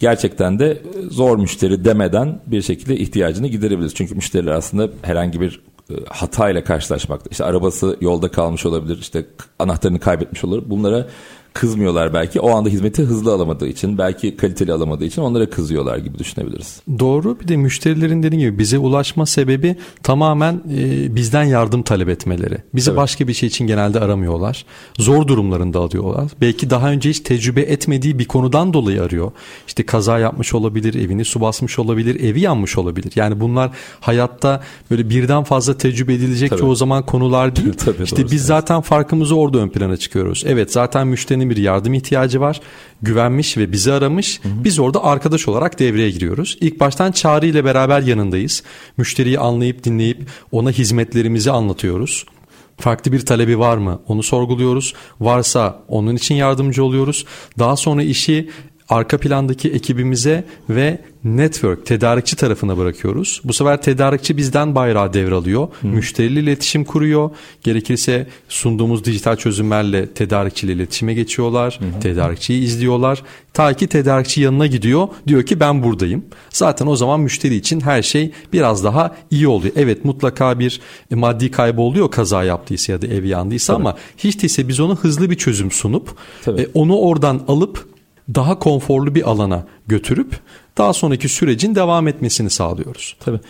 gerçekten de zor müşteri demeden bir şekilde ihtiyacını giderebiliriz. Çünkü müşteriler aslında herhangi bir e, hatayla karşılaşmakta. İşte arabası yolda kalmış olabilir, işte anahtarını kaybetmiş olur. Bunlara kızmıyorlar belki. O anda hizmeti hızlı alamadığı için, belki kaliteli alamadığı için onlara kızıyorlar gibi düşünebiliriz. Doğru. Bir de müşterilerin dediğim gibi bize ulaşma sebebi tamamen e, bizden yardım talep etmeleri. Bizi evet. başka bir şey için genelde aramıyorlar. Zor durumlarında alıyorlar. Belki daha önce hiç tecrübe etmediği bir konudan dolayı arıyor. İşte kaza yapmış olabilir, evini su basmış olabilir, evi yanmış olabilir. Yani bunlar hayatta böyle birden fazla tecrübe edilecek Tabii. çoğu zaman konular değil. *laughs* Tabii, işte biz zaten farkımızı orada ön plana çıkıyoruz. Evet zaten müşteri müşterinin bir yardım ihtiyacı var. Güvenmiş ve bizi aramış. Hı hı. Biz orada arkadaş olarak devreye giriyoruz. İlk baştan Çağrı ile beraber yanındayız. Müşteriyi anlayıp dinleyip ona hizmetlerimizi anlatıyoruz. Farklı bir talebi var mı? Onu sorguluyoruz. Varsa onun için yardımcı oluyoruz. Daha sonra işi arka plandaki ekibimize ve network tedarikçi tarafına bırakıyoruz. Bu sefer tedarikçi bizden bayrağı devralıyor. Hı. Müşteriyle iletişim kuruyor. Gerekirse sunduğumuz dijital çözümlerle tedarikçiyle iletişime geçiyorlar. Hı. Tedarikçiyi izliyorlar. Ta ki tedarikçi yanına gidiyor. Diyor ki ben buradayım. Zaten o zaman müşteri için her şey biraz daha iyi oluyor. Evet mutlaka bir maddi kaybı oluyor kaza yaptıysa ya da ev yandıysa Tabii. ama hiç değilse biz ona hızlı bir çözüm sunup e, onu oradan alıp daha konforlu bir alana götürüp daha sonraki sürecin devam etmesini sağlıyoruz. Tabii.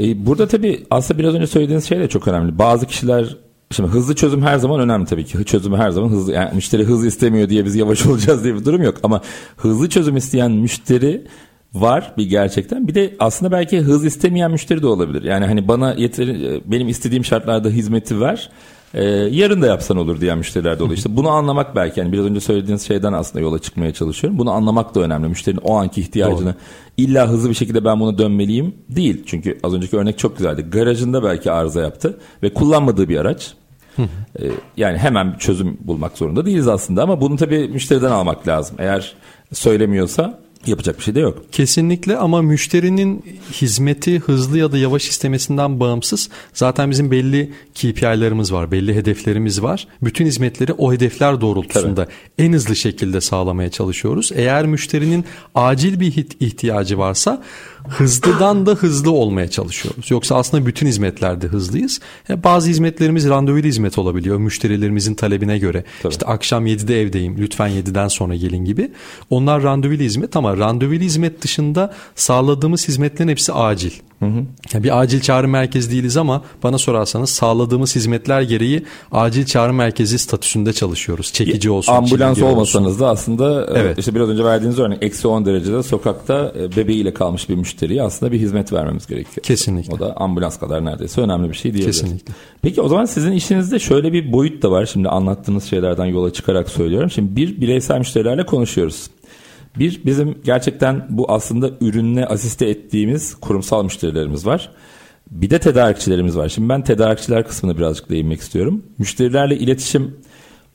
Ee, burada tabii aslında biraz önce söylediğiniz şey de çok önemli. Bazı kişiler Şimdi hızlı çözüm her zaman önemli tabii ki. Çözümü her zaman hızlı. Yani müşteri hızlı istemiyor diye biz yavaş *laughs* olacağız diye bir durum yok. Ama hızlı çözüm isteyen müşteri var bir gerçekten. Bir de aslında belki hız istemeyen müşteri de olabilir. Yani hani bana yeteri, benim istediğim şartlarda hizmeti ver ee, yarın da yapsan olur diyen müşteriler de oluyor. İşte bunu anlamak belki yani biraz önce söylediğiniz şeyden aslında yola çıkmaya çalışıyorum. Bunu anlamak da önemli. Müşterinin o anki ihtiyacını Doğru. illa hızlı bir şekilde ben bunu dönmeliyim değil. Çünkü az önceki örnek çok güzeldi. Garajında belki arıza yaptı ve kullanmadığı bir araç. ee, yani hemen bir çözüm bulmak zorunda değiliz aslında ama bunu tabii müşteriden almak lazım. Eğer söylemiyorsa Yapacak bir şey de yok. Kesinlikle ama müşterinin hizmeti hızlı ya da yavaş istemesinden bağımsız. Zaten bizim belli KPI'lerimiz var, belli hedeflerimiz var. Bütün hizmetleri o hedefler doğrultusunda Tabii. en hızlı şekilde sağlamaya çalışıyoruz. Eğer müşterinin acil bir ihtiyacı varsa hızlıdan da hızlı olmaya çalışıyoruz. Yoksa aslında bütün hizmetlerde hızlıyız. Bazı hizmetlerimiz randevulu hizmet olabiliyor müşterilerimizin talebine göre. Tabii. İşte akşam 7'de evdeyim lütfen 7'den sonra gelin gibi. Onlar randevulu hizmet ama randevulu hizmet dışında sağladığımız hizmetlerin hepsi acil. Hı hı. Yani bir acil çağrı merkezi değiliz ama bana sorarsanız sağladığımız hizmetler gereği acil çağrı merkezi statüsünde çalışıyoruz. Çekici olsun. Ambulans olmasanız olsun. da aslında e, evet. işte biraz önce verdiğiniz örnek eksi 10 derecede sokakta e, bebeğiyle kalmış bir müşteriye aslında bir hizmet vermemiz gerekiyor. Kesinlikle. O da ambulans kadar neredeyse önemli bir şey diyebiliriz. Kesinlikle. Peki o zaman sizin işinizde şöyle bir boyut da var. Şimdi anlattığınız şeylerden yola çıkarak söylüyorum. Şimdi bir bireysel müşterilerle konuşuyoruz. Bir bizim gerçekten bu aslında ürünle asiste ettiğimiz kurumsal müşterilerimiz var. Bir de tedarikçilerimiz var. Şimdi ben tedarikçiler kısmına birazcık değinmek istiyorum. Müşterilerle iletişim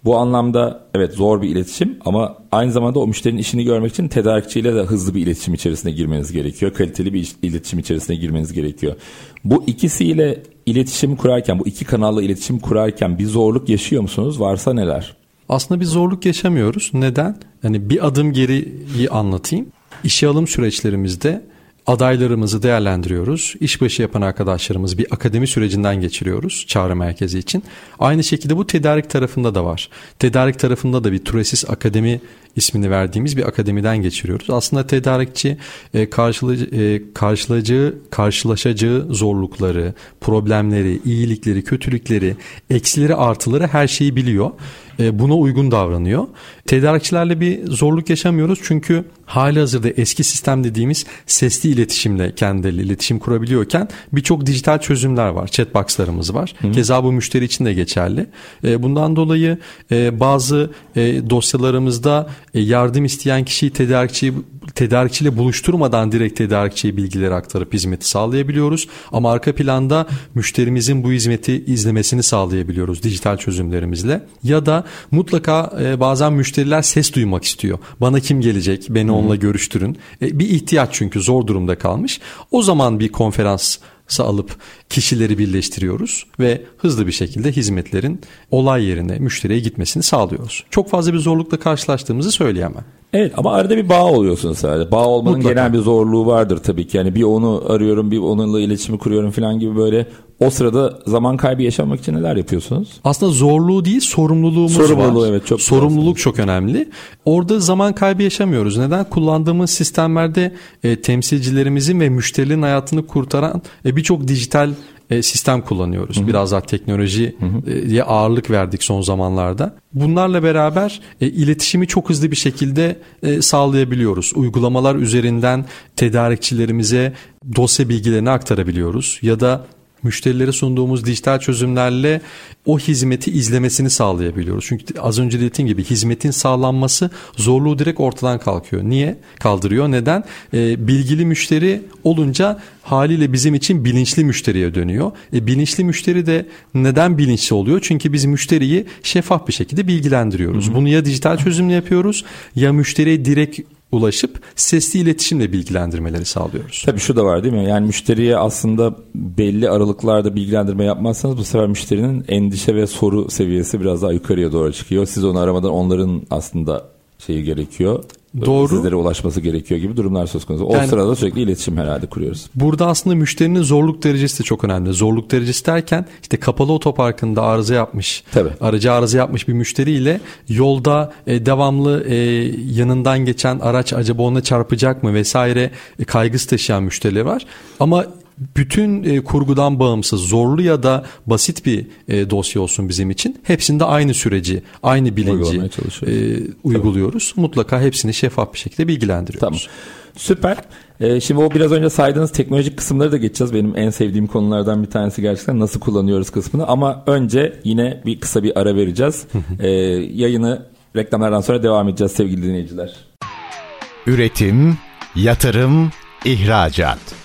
bu anlamda evet zor bir iletişim ama aynı zamanda o müşterinin işini görmek için tedarikçiyle de hızlı bir iletişim içerisine girmeniz gerekiyor. Kaliteli bir iletişim içerisine girmeniz gerekiyor. Bu ikisiyle iletişim kurarken, bu iki kanalla iletişim kurarken bir zorluk yaşıyor musunuz? Varsa neler? Aslında bir zorluk yaşamıyoruz. Neden? Yani bir adım geriyi anlatayım. İşe alım süreçlerimizde adaylarımızı değerlendiriyoruz. İşbaşı yapan arkadaşlarımız bir akademi sürecinden geçiriyoruz çağrı merkezi için. Aynı şekilde bu tedarik tarafında da var. Tedarik tarafında da bir Turesis Akademi ismini verdiğimiz bir akademiden geçiriyoruz. Aslında tedarikçi e, karşılayıcı, e, karşılayacağı, karşılaşacağı zorlukları, problemleri, iyilikleri, kötülükleri, eksileri, artıları her şeyi biliyor. E, buna uygun davranıyor. Tedarikçilerle bir zorluk yaşamıyoruz çünkü hali hazırda eski sistem dediğimiz sesli iletişimle kendileri iletişim kurabiliyorken birçok dijital çözümler var. Chatbox'larımız var. Hı. Keza bu müşteri için de geçerli. E, bundan dolayı e, bazı dosyalarımızda yardım isteyen kişiyi tedarikçi tedarikçiyle buluşturmadan direkt tedarikçiye bilgileri aktarıp hizmeti sağlayabiliyoruz. Ama arka planda müşterimizin bu hizmeti izlemesini sağlayabiliyoruz dijital çözümlerimizle. Ya da mutlaka e, bazen müşteriler ses duymak istiyor. Bana kim gelecek? Beni hmm. onunla görüştürün. E, bir ihtiyaç çünkü zor durumda kalmış. O zaman bir konferans alıp kişileri birleştiriyoruz ve hızlı bir şekilde hizmetlerin olay yerine müşteriye gitmesini sağlıyoruz. Çok fazla bir zorlukla karşılaştığımızı söyleyemem. Evet ama arada bir bağ oluyorsun sadece. Bağ olmanın Mutlaka. genel bir zorluğu vardır tabii ki. Yani bir onu arıyorum, bir onunla iletişimi kuruyorum falan gibi böyle o sırada zaman kaybı yaşamak için neler yapıyorsunuz? Aslında zorluğu değil sorumluluğumuz Sorumluluğu, var. evet çok Sorumluluk çok önemli. Orada zaman kaybı yaşamıyoruz. Neden? Kullandığımız sistemlerde e, temsilcilerimizin ve müşterilerin hayatını kurtaran e, birçok dijital e, sistem kullanıyoruz. Hı-hı. Biraz daha teknolojiye e, ağırlık verdik son zamanlarda. Bunlarla beraber e, iletişimi çok hızlı bir şekilde e, sağlayabiliyoruz. Uygulamalar üzerinden tedarikçilerimize dosya bilgilerini aktarabiliyoruz ya da müşterilere sunduğumuz dijital çözümlerle o hizmeti izlemesini sağlayabiliyoruz. Çünkü az önce dediğim gibi hizmetin sağlanması zorluğu direkt ortadan kalkıyor. Niye? Kaldırıyor. Neden? E, bilgili müşteri olunca haliyle bizim için bilinçli müşteriye dönüyor. E, bilinçli müşteri de neden bilinçli oluyor? Çünkü biz müşteriyi şeffaf bir şekilde bilgilendiriyoruz. Hı hı. Bunu ya dijital çözümle yapıyoruz ya müşteriye direkt ulaşıp sesli iletişimle bilgilendirmeleri sağlıyoruz. Tabii şu da var değil mi? Yani müşteriye aslında belli aralıklarda bilgilendirme yapmazsanız bu sefer müşterinin endişe ve soru seviyesi biraz daha yukarıya doğru çıkıyor. Siz onu aramadan onların aslında şeyi gerekiyor. Doğru. Sizlere ulaşması gerekiyor gibi durumlar söz konusu. O yani, sırada sürekli iletişim herhalde kuruyoruz. Burada aslında müşterinin zorluk derecesi de çok önemli. Zorluk derecesi derken işte kapalı otoparkında arıza yapmış, Tabii. aracı arıza yapmış bir müşteriyle yolda e, devamlı e, yanından geçen araç acaba ona çarpacak mı vesaire e, kaygısı taşıyan müşteriler var. Ama bütün e, kurgudan bağımsız zorlu ya da basit bir e, dosya olsun bizim için hepsinde aynı süreci aynı bilinci e, uyguluyoruz. Tabii. Mutlaka hepsini şeffaf bir şekilde bilgilendiriyoruz. Tamam. Süper. Ee, şimdi o biraz önce saydığınız teknolojik kısımları da geçeceğiz. Benim en sevdiğim konulardan bir tanesi gerçekten nasıl kullanıyoruz kısmını. Ama önce yine bir kısa bir ara vereceğiz. ee, yayını reklamlardan sonra devam edeceğiz sevgili dinleyiciler. Üretim, yatırım, ihracat.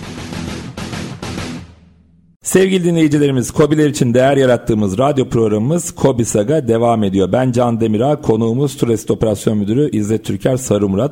Sevgili dinleyicilerimiz, Kobiler için değer yarattığımız radyo programımız Kobi Saga devam ediyor. Ben Can Demirağ, konuğumuz Turist Operasyon Müdürü İzzet Türker Sarı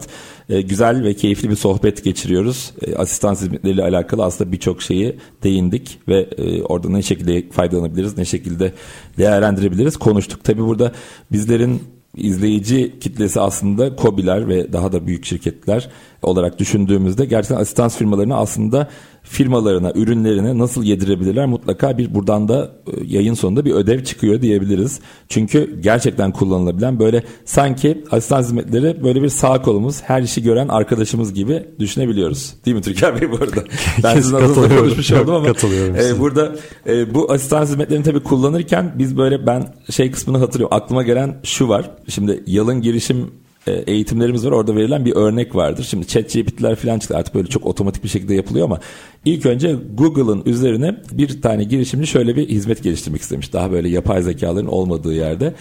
Ee, güzel ve keyifli bir sohbet geçiriyoruz. Ee, asistan hizmetleriyle alakalı aslında birçok şeyi değindik ve e, orada ne şekilde faydalanabiliriz, ne şekilde değerlendirebiliriz konuştuk. Tabi burada bizlerin izleyici kitlesi aslında kobiler ve daha da büyük şirketler olarak düşündüğümüzde gerçekten asistans firmalarını aslında firmalarına, ürünlerine nasıl yedirebilirler mutlaka bir buradan da e, yayın sonunda bir ödev çıkıyor diyebiliriz. Çünkü gerçekten kullanılabilen böyle sanki asistan hizmetleri böyle bir sağ kolumuz, her işi gören arkadaşımız gibi düşünebiliyoruz. Değil mi Türker Bey bu arada? *laughs* Ben sizin adınızda konuşmuş oldum ama *laughs* e, burada e, bu asistan hizmetlerini tabii kullanırken biz böyle ben şey kısmını hatırlıyorum. Aklıma gelen şu var. Şimdi yalın girişim eğitimlerimiz var. Orada verilen bir örnek vardır. Şimdi chat GPT'ler falan çıktı. Artık böyle çok otomatik bir şekilde yapılıyor ama ilk önce Google'ın üzerine bir tane girişimci şöyle bir hizmet geliştirmek istemiş. Daha böyle yapay zekaların olmadığı yerde.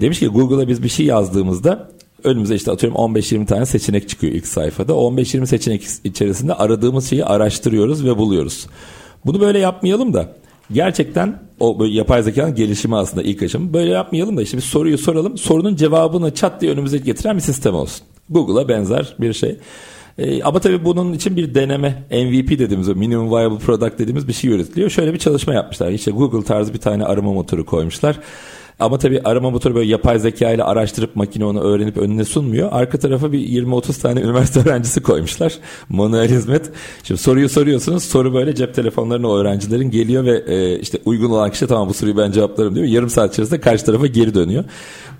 Demiş ki Google'a biz bir şey yazdığımızda önümüze işte atıyorum 15-20 tane seçenek çıkıyor ilk sayfada. O 15-20 seçenek içerisinde aradığımız şeyi araştırıyoruz ve buluyoruz. Bunu böyle yapmayalım da gerçekten o böyle yapay zekanın gelişimi aslında ilk aşamı. Böyle yapmayalım da işte bir soruyu soralım. Sorunun cevabını çat diye önümüze getiren bir sistem olsun. Google'a benzer bir şey. E, ama tabii bunun için bir deneme MVP dediğimiz o minimum viable product dediğimiz bir şey üretiliyor. Şöyle bir çalışma yapmışlar. İşte Google tarzı bir tane arama motoru koymuşlar. Ama tabii arama motoru böyle yapay zeka ile araştırıp makine onu öğrenip önüne sunmuyor. Arka tarafa bir 20-30 tane üniversite *laughs* öğrencisi koymuşlar. Manuel hizmet. Şimdi soruyu soruyorsunuz. Soru böyle cep telefonlarına o öğrencilerin geliyor ve e, işte uygun olan kişi tamam bu soruyu ben cevaplarım diyor. Yarım saat içerisinde karşı tarafa geri dönüyor.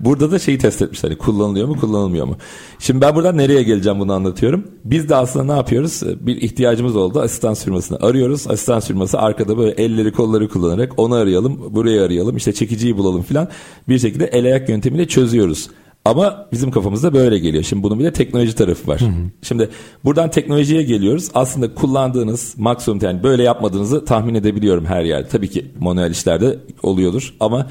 Burada da şeyi test etmişler. Hani kullanılıyor mu kullanılmıyor mu? Şimdi ben buradan nereye geleceğim bunu anlatıyorum. Biz de aslında ne yapıyoruz? Bir ihtiyacımız oldu. Asistan firmasını arıyoruz. Asistan firması arkada böyle elleri kolları kullanarak onu arayalım, burayı arayalım, işte çekiciyi bulalım filan. Bir şekilde el ayak yöntemiyle çözüyoruz. Ama bizim kafamızda böyle geliyor. Şimdi bunun bir de teknoloji tarafı var. Hı hı. Şimdi buradan teknolojiye geliyoruz. Aslında kullandığınız maksimum yani böyle yapmadığınızı tahmin edebiliyorum her yerde. Tabii ki manuel işlerde oluyordur ama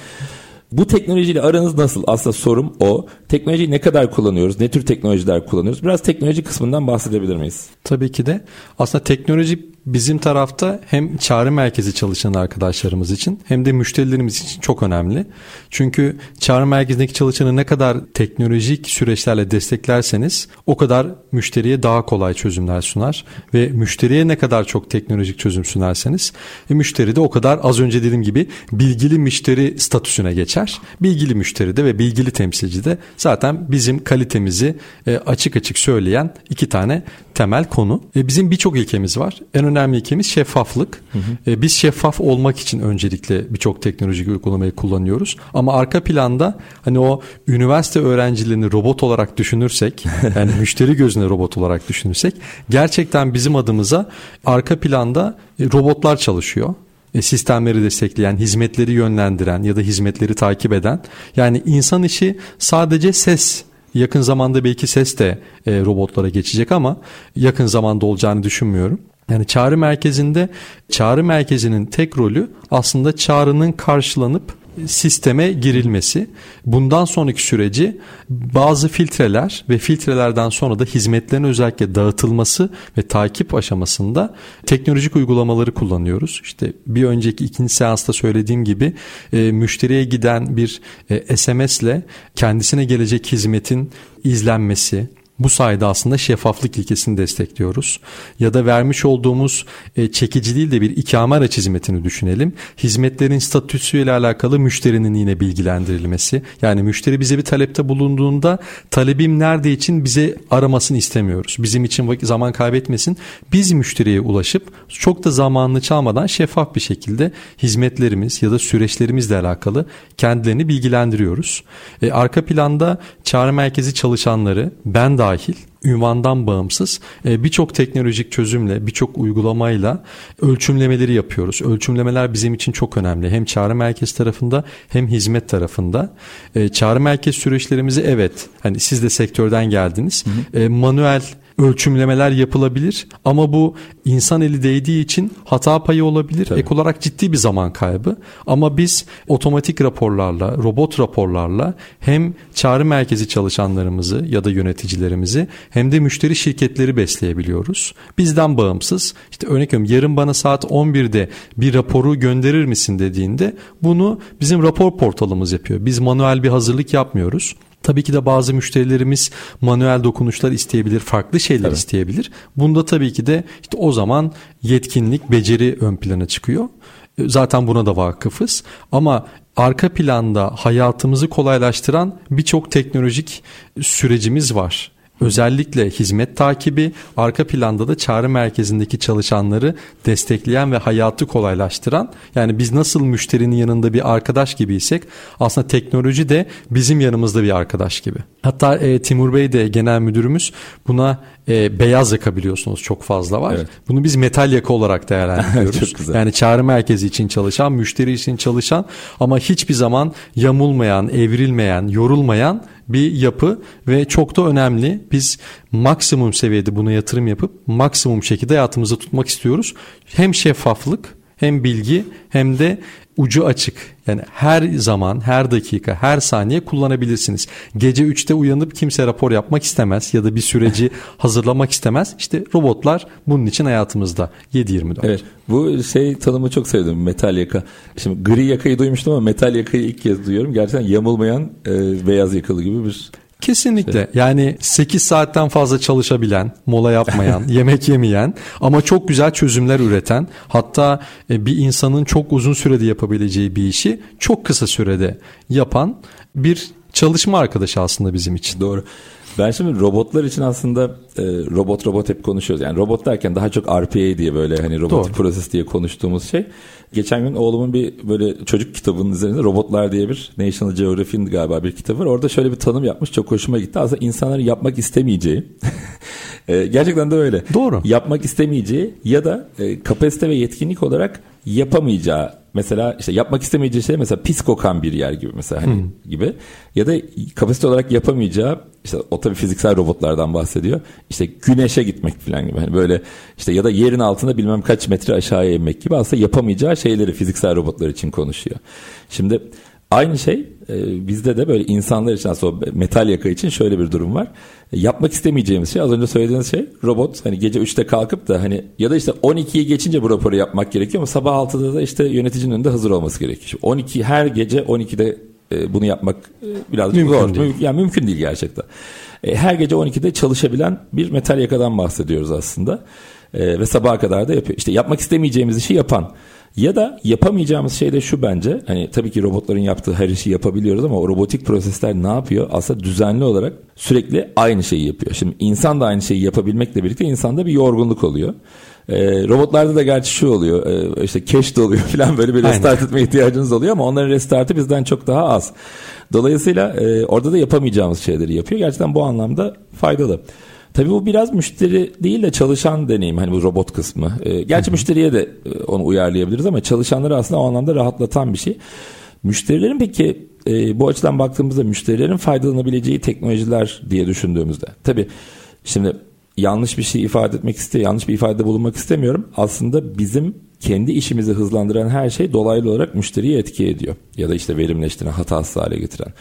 bu teknolojiyle aranız nasıl? Aslında sorum o. Teknolojiyi ne kadar kullanıyoruz? Ne tür teknolojiler kullanıyoruz? Biraz teknoloji kısmından bahsedebilir miyiz? Tabii ki de. Aslında teknoloji bizim tarafta hem çağrı merkezi çalışan arkadaşlarımız için hem de müşterilerimiz için çok önemli. Çünkü çağrı merkezindeki çalışanı ne kadar teknolojik süreçlerle desteklerseniz o kadar müşteriye daha kolay çözümler sunar ve müşteriye ne kadar çok teknolojik çözüm sunarsanız e, müşteri de o kadar az önce dediğim gibi bilgili müşteri statüsüne geçer. Bilgili müşteri de ve bilgili temsilci de zaten bizim kalitemizi e, açık açık söyleyen iki tane temel konu. E, bizim birçok ilkemiz var. En önemli ilkemiz şeffaflık. Hı hı. E, biz şeffaf olmak için öncelikle birçok teknolojik uygulamayı kullanıyoruz. Ama arka planda hani o üniversite öğrencilerini robot olarak düşünürsek, *laughs* yani müşteri gözüne robot olarak düşünürsek gerçekten bizim adımıza arka planda e, robotlar çalışıyor e, sistemleri destekleyen, hizmetleri yönlendiren ya da hizmetleri takip eden yani insan işi sadece ses Yakın zamanda belki ses de e, robotlara geçecek ama yakın zamanda olacağını düşünmüyorum. Yani çağrı merkezinde çağrı merkezinin tek rolü aslında çağrının karşılanıp sisteme girilmesi. Bundan sonraki süreci bazı filtreler ve filtrelerden sonra da hizmetlerin özellikle dağıtılması ve takip aşamasında teknolojik uygulamaları kullanıyoruz. İşte bir önceki ikinci seansta söylediğim gibi e, müşteriye giden bir e, SMS ile kendisine gelecek hizmetin izlenmesi, bu sayede aslında şeffaflık ilkesini destekliyoruz. Ya da vermiş olduğumuz e, çekici değil de bir ikame araç hizmetini düşünelim. Hizmetlerin statüsüyle alakalı müşterinin yine bilgilendirilmesi. Yani müşteri bize bir talepte bulunduğunda talebim nerede için bize aramasını istemiyoruz. Bizim için zaman kaybetmesin. Biz müşteriye ulaşıp çok da zamanını çalmadan şeffaf bir şekilde hizmetlerimiz ya da süreçlerimizle alakalı kendilerini bilgilendiriyoruz. E, arka planda çağrı merkezi çalışanları ben de dahil ünvandan bağımsız e, birçok teknolojik çözümle, birçok uygulamayla ölçümlemeleri yapıyoruz. Ölçümlemeler bizim için çok önemli. Hem çağrı merkez tarafında hem hizmet tarafında. E, çağrı merkez süreçlerimizi evet, hani siz de sektörden geldiniz. Hı hı. E, manuel ölçümlemeler yapılabilir ama bu insan eli değdiği için hata payı olabilir. Tabii. Ek olarak ciddi bir zaman kaybı. Ama biz otomatik raporlarla, robot raporlarla hem çağrı merkezi çalışanlarımızı ya da yöneticilerimizi hem de müşteri şirketleri besleyebiliyoruz. Bizden bağımsız. İşte örnek veriyorum yarın bana saat 11'de bir raporu gönderir misin dediğinde bunu bizim rapor portalımız yapıyor. Biz manuel bir hazırlık yapmıyoruz. Tabii ki de bazı müşterilerimiz manuel dokunuşlar isteyebilir, farklı şeyler evet. isteyebilir. Bunda tabii ki de işte o zaman yetkinlik, beceri ön plana çıkıyor. Zaten buna da vakıfız. Ama arka planda hayatımızı kolaylaştıran birçok teknolojik sürecimiz var. Özellikle hizmet takibi, arka planda da çağrı merkezindeki çalışanları destekleyen ve hayatı kolaylaştıran. Yani biz nasıl müşterinin yanında bir arkadaş gibiysek aslında teknoloji de bizim yanımızda bir arkadaş gibi. Hatta e, Timur Bey de genel müdürümüz buna e, beyaz yaka biliyorsunuz çok fazla var. Evet. Bunu biz metal yaka olarak değerlendiriyoruz. *laughs* Yani çağrı merkezi için çalışan, müşteri için çalışan ama hiçbir zaman yamulmayan, evrilmeyen, yorulmayan bir yapı ve çok da önemli. Biz maksimum seviyede buna yatırım yapıp maksimum şekilde hayatımızda tutmak istiyoruz. Hem şeffaflık hem bilgi hem de ucu açık. Yani her zaman, her dakika, her saniye kullanabilirsiniz. Gece 3'te uyanıp kimse rapor yapmak istemez ya da bir süreci *laughs* hazırlamak istemez. İşte robotlar bunun için hayatımızda 7-24. Evet. Bu şey tanımı çok sevdim. Metal yaka. Şimdi gri yakayı duymuştum ama metal yakayı ilk kez duyuyorum. Gerçekten yamulmayan e, beyaz yakalı gibi bir Kesinlikle. İşte. Yani 8 saatten fazla çalışabilen, mola yapmayan, *laughs* yemek yemeyen ama çok güzel çözümler üreten, hatta e, bir insanın çok uzun sürede yapabileceği bir işi çok kısa sürede yapan bir çalışma arkadaşı aslında bizim için. Doğru. Ben şimdi robotlar için aslında e, robot robot hep konuşuyoruz. Yani robot derken daha çok RPA diye böyle hani robotik proses diye konuştuğumuz şey. Geçen gün oğlumun bir böyle çocuk kitabının üzerinde robotlar diye bir National Geographic'in galiba bir kitabı var. Orada şöyle bir tanım yapmış. Çok hoşuma gitti. Aslında insanların yapmak istemeyeceği *laughs* e, gerçekten de öyle. Doğru. Yapmak istemeyeceği ya da e, kapasite ve yetkinlik olarak yapamayacağı mesela işte yapmak istemeyeceği şey mesela pis kokan bir yer gibi mesela hani hmm. gibi ya da kapasite olarak yapamayacağı işte o tabii fiziksel robotlardan bahsediyor. İşte güneşe gitmek falan gibi. Hani böyle işte ya da yerin altında bilmem kaç metre aşağıya inmek gibi aslında yapamayacağı şeyleri fiziksel robotlar için konuşuyor. Şimdi Aynı şey e, bizde de böyle insanlar için aslında metal yaka için şöyle bir durum var. E, yapmak istemeyeceğimiz şey az önce söylediğiniz şey robot hani gece 3'te kalkıp da hani ya da işte 12'yi geçince bu raporu yapmak gerekiyor ama sabah 6'da da işte yöneticinin önünde hazır olması gerekiyor. Şimdi 12 her gece 12'de e, bunu yapmak e, biraz mümkün zor. Değil. Yani mümkün değil gerçekten. E, her gece 12'de çalışabilen bir metal yakadan bahsediyoruz aslında. E, ve sabaha kadar da yapıyor. İşte yapmak istemeyeceğimiz işi yapan ya da yapamayacağımız şey de şu bence. Hani tabii ki robotların yaptığı her işi yapabiliyoruz ama o robotik prosesler ne yapıyor? Aslında düzenli olarak sürekli aynı şeyi yapıyor. Şimdi insan da aynı şeyi yapabilmekle birlikte insanda bir yorgunluk oluyor. E, robotlarda da gerçi şu oluyor e, işte cache de oluyor *laughs* falan böyle bir restart etme ihtiyacınız oluyor ama onların restartı bizden çok daha az. Dolayısıyla e, orada da yapamayacağımız şeyleri yapıyor. Gerçekten bu anlamda faydalı. Tabii bu biraz müşteri değil de çalışan deneyim hani bu robot kısmı. E, gerçi müşteriye de e, onu uyarlayabiliriz ama çalışanları aslında o anlamda rahatlatan bir şey. Müşterilerin peki e, bu açıdan baktığımızda müşterilerin faydalanabileceği teknolojiler diye düşündüğümüzde. Tabii şimdi yanlış bir şey ifade etmek istiyor, yanlış bir ifade bulunmak istemiyorum. Aslında bizim kendi işimizi hızlandıran her şey dolaylı olarak müşteriyi etki ediyor. Ya da işte verimleştiren, hatasız hale getiren.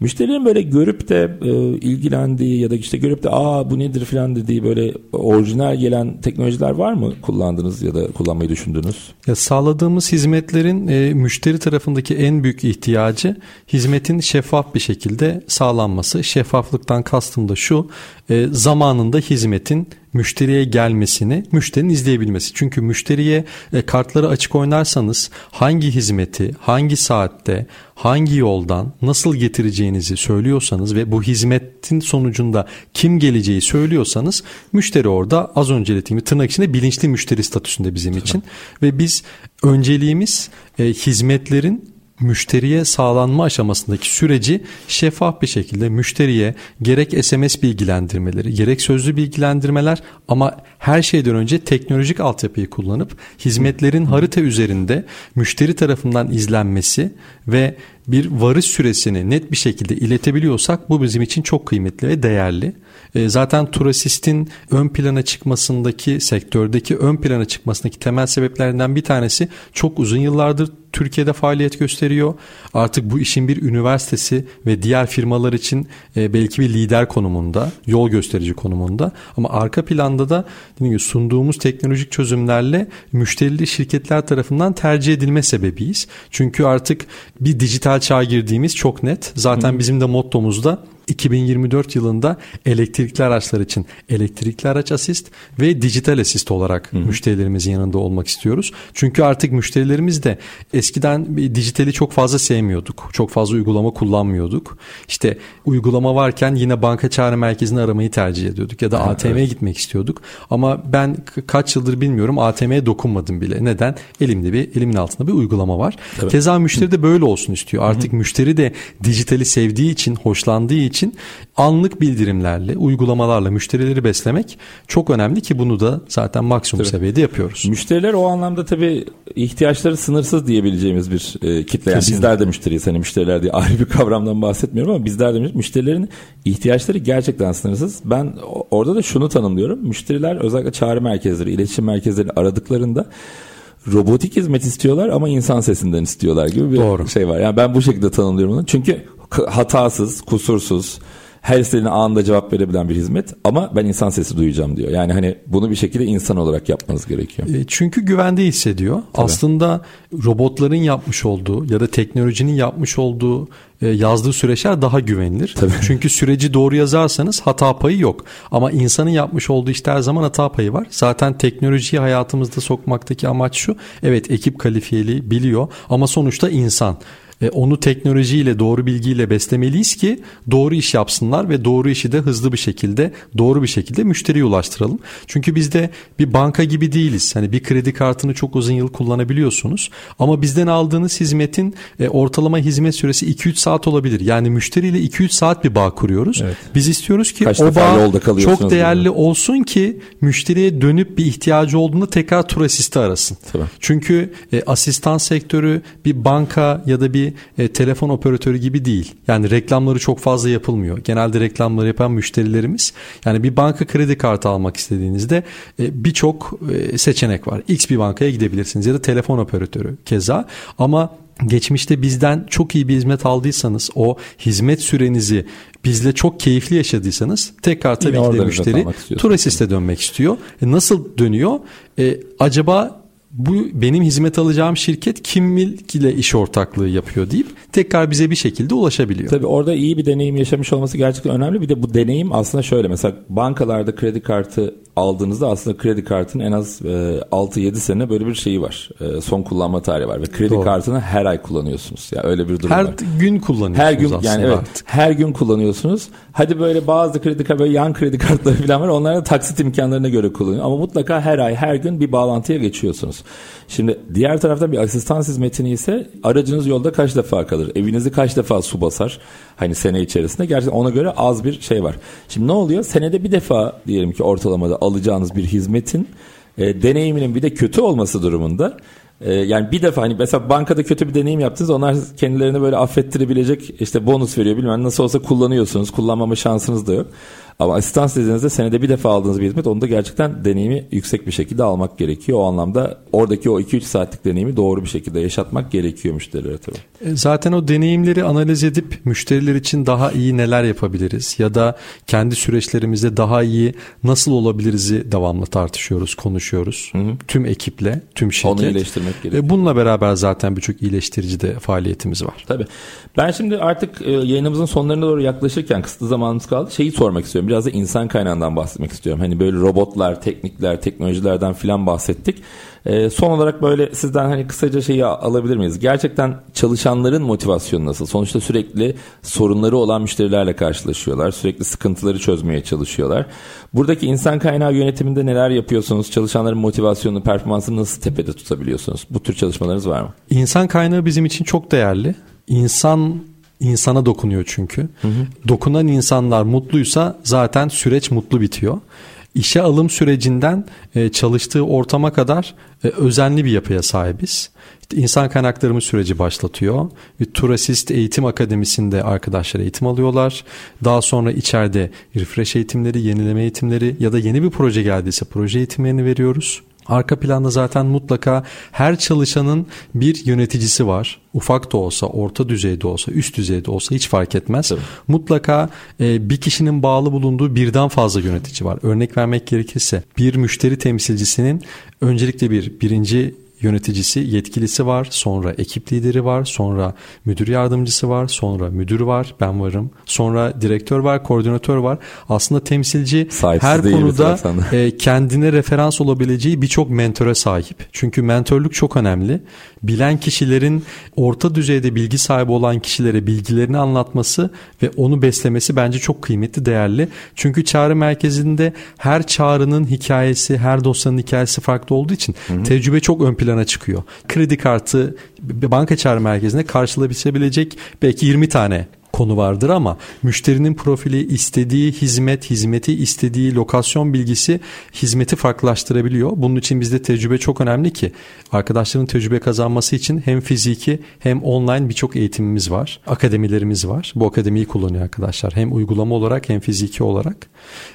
Müşterilerin böyle görüp de e, ilgilendiği ya da işte görüp de aa bu nedir falan dediği böyle orijinal gelen teknolojiler var mı kullandınız ya da kullanmayı düşündünüz? Ya sağladığımız hizmetlerin e, müşteri tarafındaki en büyük ihtiyacı hizmetin şeffaf bir şekilde sağlanması. Şeffaflıktan kastım da şu e, zamanında hizmetin müşteriye gelmesini müşterinin izleyebilmesi. Çünkü müşteriye e, kartları açık oynarsanız hangi hizmeti, hangi saatte, hangi yoldan nasıl getireceğinizi söylüyorsanız ve bu hizmetin sonucunda kim geleceği söylüyorsanız müşteri orada az önce dediğim tırnak içinde bilinçli müşteri statüsünde bizim için ve biz önceliğimiz e, hizmetlerin müşteriye sağlanma aşamasındaki süreci şeffaf bir şekilde müşteriye gerek SMS bilgilendirmeleri, gerek sözlü bilgilendirmeler ama her şeyden önce teknolojik altyapıyı kullanıp hizmetlerin harita üzerinde müşteri tarafından izlenmesi ve bir varış süresini net bir şekilde iletebiliyorsak bu bizim için çok kıymetli ve değerli. E, zaten Turasist'in ön plana çıkmasındaki sektördeki ön plana çıkmasındaki temel sebeplerinden bir tanesi çok uzun yıllardır Türkiye'de faaliyet gösteriyor. Artık bu işin bir üniversitesi ve diğer firmalar için e, belki bir lider konumunda, yol gösterici konumunda. Ama arka planda da gibi sunduğumuz teknolojik çözümlerle müşterili şirketler tarafından tercih edilme sebebiyiz. Çünkü artık bir dijital çağ girdiğimiz çok net. Zaten bizim de mottomuzda 2024 yılında elektrikli araçlar için elektrikli araç asist ve dijital asist olarak hı hı. müşterilerimizin yanında olmak istiyoruz. Çünkü artık müşterilerimiz de eskiden dijitali çok fazla sevmiyorduk. Çok fazla uygulama kullanmıyorduk. İşte uygulama varken yine banka çağrı merkezini aramayı tercih ediyorduk ya da ha, ATM'ye evet. gitmek istiyorduk. Ama ben kaç yıldır bilmiyorum ATM'ye dokunmadım bile. Neden? Elimde bir elimin altında bir uygulama var. Evet. Keza müşteri de böyle olsun istiyor. Artık hı hı. müşteri de dijitali sevdiği için, hoşlandığı için için anlık bildirimlerle, uygulamalarla müşterileri beslemek çok önemli ki bunu da zaten maksimum tabii. seviyede yapıyoruz. Müşteriler o anlamda tabii ihtiyaçları sınırsız diyebileceğimiz bir e, kitle. Yani bizler de müşteriyiz. Hani müşteriler diye *laughs* ayrı bir kavramdan bahsetmiyorum ama bizler de müşterilerin ihtiyaçları gerçekten sınırsız. Ben orada da şunu tanımlıyorum. Müşteriler özellikle çağrı merkezleri, iletişim merkezleri aradıklarında robotik hizmet istiyorlar ama insan sesinden istiyorlar gibi bir Doğru. şey var. Yani ben bu şekilde tanımlıyorum onu. Çünkü hatasız, kusursuz, her istediğine anında cevap verebilen bir hizmet ama ben insan sesi duyacağım diyor. Yani hani bunu bir şekilde insan olarak yapmanız gerekiyor. E, çünkü güvende hissediyor. Tabii. Aslında robotların yapmış olduğu ya da teknolojinin yapmış olduğu e, yazdığı süreçler daha güvenilir. Tabii. Çünkü süreci doğru yazarsanız hata payı yok. Ama insanın yapmış olduğu işte her zaman hata payı var. Zaten teknolojiyi hayatımızda sokmaktaki amaç şu. Evet ekip kalifiyeli biliyor ama sonuçta insan. E, onu teknolojiyle doğru bilgiyle beslemeliyiz ki doğru iş yapsınlar ve doğru işi de hızlı bir şekilde doğru bir şekilde müşteriye ulaştıralım. Çünkü biz de bir banka gibi değiliz. Hani bir kredi kartını çok uzun yıl kullanabiliyorsunuz ama bizden aldığınız hizmetin e, ortalama hizmet süresi 2-3 saat olabilir. Yani müşteriyle 2-3 saat bir bağ kuruyoruz. Evet. Biz istiyoruz ki Kaç o bağ çok değerli gibi. olsun ki müşteriye dönüp bir ihtiyacı olduğunda tekrar tur asisti arasın. Tabii. Çünkü e, asistan sektörü bir banka ya da bir e, telefon operatörü gibi değil. Yani reklamları çok fazla yapılmıyor. Genelde reklamları yapan müşterilerimiz. Yani bir banka kredi kartı almak istediğinizde e, birçok e, seçenek var. X bir bankaya gidebilirsiniz ya da telefon operatörü keza. Ama geçmişte bizden çok iyi bir hizmet aldıysanız o hizmet sürenizi bizle çok keyifli yaşadıysanız tekrar tabii ki de müşteri Turasist'e dönmek istiyor. E nasıl dönüyor? E, acaba bu benim hizmet alacağım şirket kim ile iş ortaklığı yapıyor deyip tekrar bize bir şekilde ulaşabiliyor. Tabii orada iyi bir deneyim yaşamış olması gerçekten önemli. Bir de bu deneyim aslında şöyle mesela bankalarda kredi kartı aldığınızda aslında kredi kartının en az e, 6-7 sene böyle bir şeyi var. E, son kullanma tarihi var ve kredi Doğru. kartını her ay kullanıyorsunuz. Ya yani öyle bir durum her var. Her gün kullanıyorsunuz Her gün yani evet. Artık. Her gün kullanıyorsunuz. Hadi böyle bazı kredi kartı yan kredi kartları *laughs* falan var. Onlar da taksit imkanlarına göre kullanıyor. Ama mutlaka her ay her gün bir bağlantıya geçiyorsunuz. Şimdi diğer tarafta bir asistan hizmetini ise aracınız yolda kaç defa kalır? Evinizi kaç defa su basar? Hani sene içerisinde gerçekten ona göre az bir şey var. Şimdi ne oluyor? Senede bir defa diyelim ki ortalamada alacağınız bir hizmetin e, deneyiminin bir de kötü olması durumunda e, yani bir defa hani mesela bankada kötü bir deneyim yaptınız onlar kendilerini böyle affettirebilecek işte bonus veriyor bilmem nasıl olsa kullanıyorsunuz kullanmama şansınız da yok. Ama asistans dediğinizde senede bir defa aldığınız bir hizmet onu da gerçekten deneyimi yüksek bir şekilde almak gerekiyor. O anlamda oradaki o 2-3 saatlik deneyimi doğru bir şekilde yaşatmak gerekiyor müşterilere tabii. E, zaten o deneyimleri analiz edip müşteriler için daha iyi neler yapabiliriz ya da kendi süreçlerimizde daha iyi nasıl olabiliriz'i devamlı tartışıyoruz, konuşuyoruz. Hı hı. Tüm ekiple, tüm şirket. Onu iyileştirmek gerekiyor. Bununla beraber zaten birçok iyileştirici de faaliyetimiz var. Tabii. Ben şimdi artık e, yayınımızın sonlarına doğru yaklaşırken kısıtlı zamanımız kaldı. Şeyi sormak istiyorum. Biraz da insan kaynağından bahsetmek istiyorum. Hani böyle robotlar, teknikler, teknolojilerden filan bahsettik. E, son olarak böyle sizden hani kısaca şeyi alabilir miyiz? Gerçekten çalışanların motivasyonu nasıl? Sonuçta sürekli sorunları olan müşterilerle karşılaşıyorlar. Sürekli sıkıntıları çözmeye çalışıyorlar. Buradaki insan kaynağı yönetiminde neler yapıyorsunuz? Çalışanların motivasyonunu, performansını nasıl tepede tutabiliyorsunuz? Bu tür çalışmalarınız var mı? İnsan kaynağı bizim için çok değerli. İnsan insana dokunuyor çünkü. Hı hı. Dokunan insanlar mutluysa zaten süreç mutlu bitiyor. İşe alım sürecinden e, çalıştığı ortama kadar e, özenli bir yapıya sahibiz. İşte insan kaynaklarımız süreci başlatıyor. Bir Turasist Eğitim Akademisi'nde arkadaşlar eğitim alıyorlar. Daha sonra içeride refresh eğitimleri, yenileme eğitimleri ya da yeni bir proje geldiyse proje eğitimlerini veriyoruz. Arka planda zaten mutlaka her çalışanın bir yöneticisi var. Ufak da olsa, orta düzeyde olsa, üst düzeyde olsa hiç fark etmez. Tabii. Mutlaka e, bir kişinin bağlı bulunduğu birden fazla yönetici var. Örnek vermek gerekirse bir müşteri temsilcisinin öncelikle bir birinci yöneticisi, yetkilisi var, sonra ekip lideri var, sonra müdür yardımcısı var, sonra müdür var, ben varım, sonra direktör var, koordinatör var. Aslında temsilci Sahipsiz her konuda e, kendine referans olabileceği birçok mentöre sahip. Çünkü mentörlük çok önemli. Bilen kişilerin orta düzeyde bilgi sahibi olan kişilere bilgilerini anlatması ve onu beslemesi bence çok kıymetli, değerli. Çünkü çağrı merkezinde her çağrının hikayesi, her dosyanın hikayesi farklı olduğu için hı hı. tecrübe çok ön plana plana çıkıyor. Kredi kartı banka çağrı merkezinde karşılayabilecek belki 20 tane konu vardır ama müşterinin profili istediği hizmet, hizmeti istediği lokasyon bilgisi hizmeti farklılaştırabiliyor. Bunun için bizde tecrübe çok önemli ki arkadaşların tecrübe kazanması için hem fiziki hem online birçok eğitimimiz var. Akademilerimiz var. Bu akademiyi kullanıyor arkadaşlar. Hem uygulama olarak hem fiziki olarak.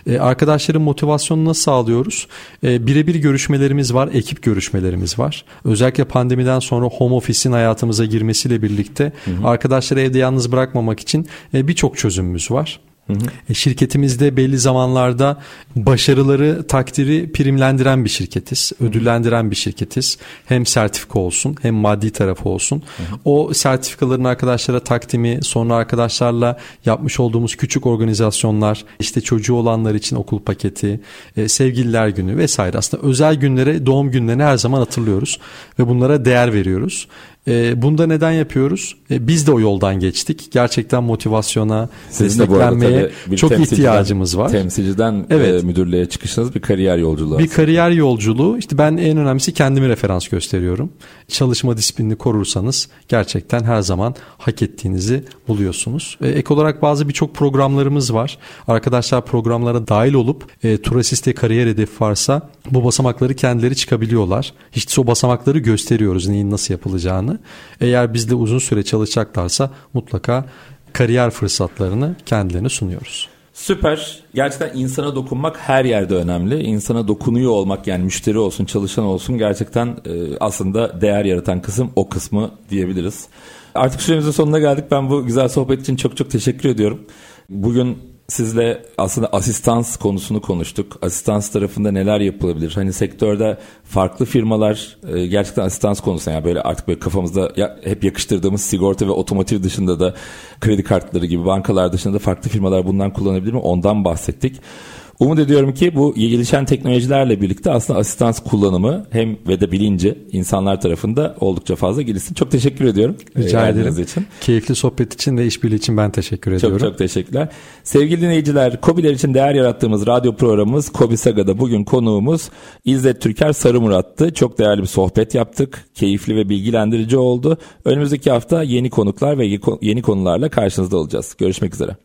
Ee, arkadaşların motivasyonunu nasıl sağlıyoruz? Ee, birebir görüşmelerimiz var, ekip görüşmelerimiz var. Özellikle pandemiden sonra home office'in hayatımıza girmesiyle birlikte hı hı. arkadaşları evde yalnız bırakmamak için için e, birçok çözümümüz var. Hı hı. E, şirketimizde belli zamanlarda başarıları takdiri primlendiren bir şirketiz. Ödüllendiren bir şirketiz. Hem sertifika olsun hem maddi tarafı olsun. Hı hı. O sertifikaların arkadaşlara takdimi sonra arkadaşlarla yapmış olduğumuz küçük organizasyonlar işte çocuğu olanlar için okul paketi, e, sevgililer günü vesaire aslında özel günlere doğum günlerine her zaman hatırlıyoruz ve bunlara değer veriyoruz. E, bunda neden yapıyoruz? E, biz de o yoldan geçtik. Gerçekten motivasyona, Siz desteklenmeye de çok ihtiyacımız var. Temsilciden e, evet. e, müdürlüğe çıkışınız bir kariyer yolculuğu. Bir aslında. kariyer yolculuğu. İşte ben en önemlisi kendimi referans gösteriyorum. Çalışma disiplinini korursanız gerçekten her zaman hak ettiğinizi buluyorsunuz. E, ek olarak bazı birçok programlarımız var. Arkadaşlar programlara dahil olup e, Turasiste kariyer hedefi varsa bu basamakları kendileri çıkabiliyorlar. İşte o basamakları gösteriyoruz neyin nasıl yapılacağını. Eğer bizde uzun süre çalışacaklarsa mutlaka kariyer fırsatlarını kendilerine sunuyoruz. Süper. Gerçekten insana dokunmak her yerde önemli. İnsana dokunuyor olmak yani müşteri olsun, çalışan olsun gerçekten e, aslında değer yaratan kısım o kısmı diyebiliriz. Artık süremizin sonuna geldik. Ben bu güzel sohbet için çok çok teşekkür ediyorum. Bugün sizle aslında asistans konusunu konuştuk. Asistans tarafında neler yapılabilir? Hani sektörde farklı firmalar e, gerçekten asistans konusunda yani böyle artık böyle kafamızda ya, hep yakıştırdığımız sigorta ve otomotiv dışında da kredi kartları gibi bankalar dışında da farklı firmalar bundan kullanabilir mi? Ondan bahsettik. Umut ediyorum ki bu gelişen teknolojilerle birlikte aslında asistans kullanımı hem ve de bilinci insanlar tarafında oldukça fazla gelişsin. Çok teşekkür ediyorum. Rica ederim. Için. Keyifli sohbet için ve işbirliği için ben teşekkür ediyorum. Çok çok teşekkürler. Sevgili dinleyiciler, Kobiler için değer yarattığımız radyo programımız Kobi Saga'da bugün konuğumuz İzzet Türker Sarı Murat'tı. Çok değerli bir sohbet yaptık. Keyifli ve bilgilendirici oldu. Önümüzdeki hafta yeni konuklar ve yeni konularla karşınızda olacağız. Görüşmek üzere.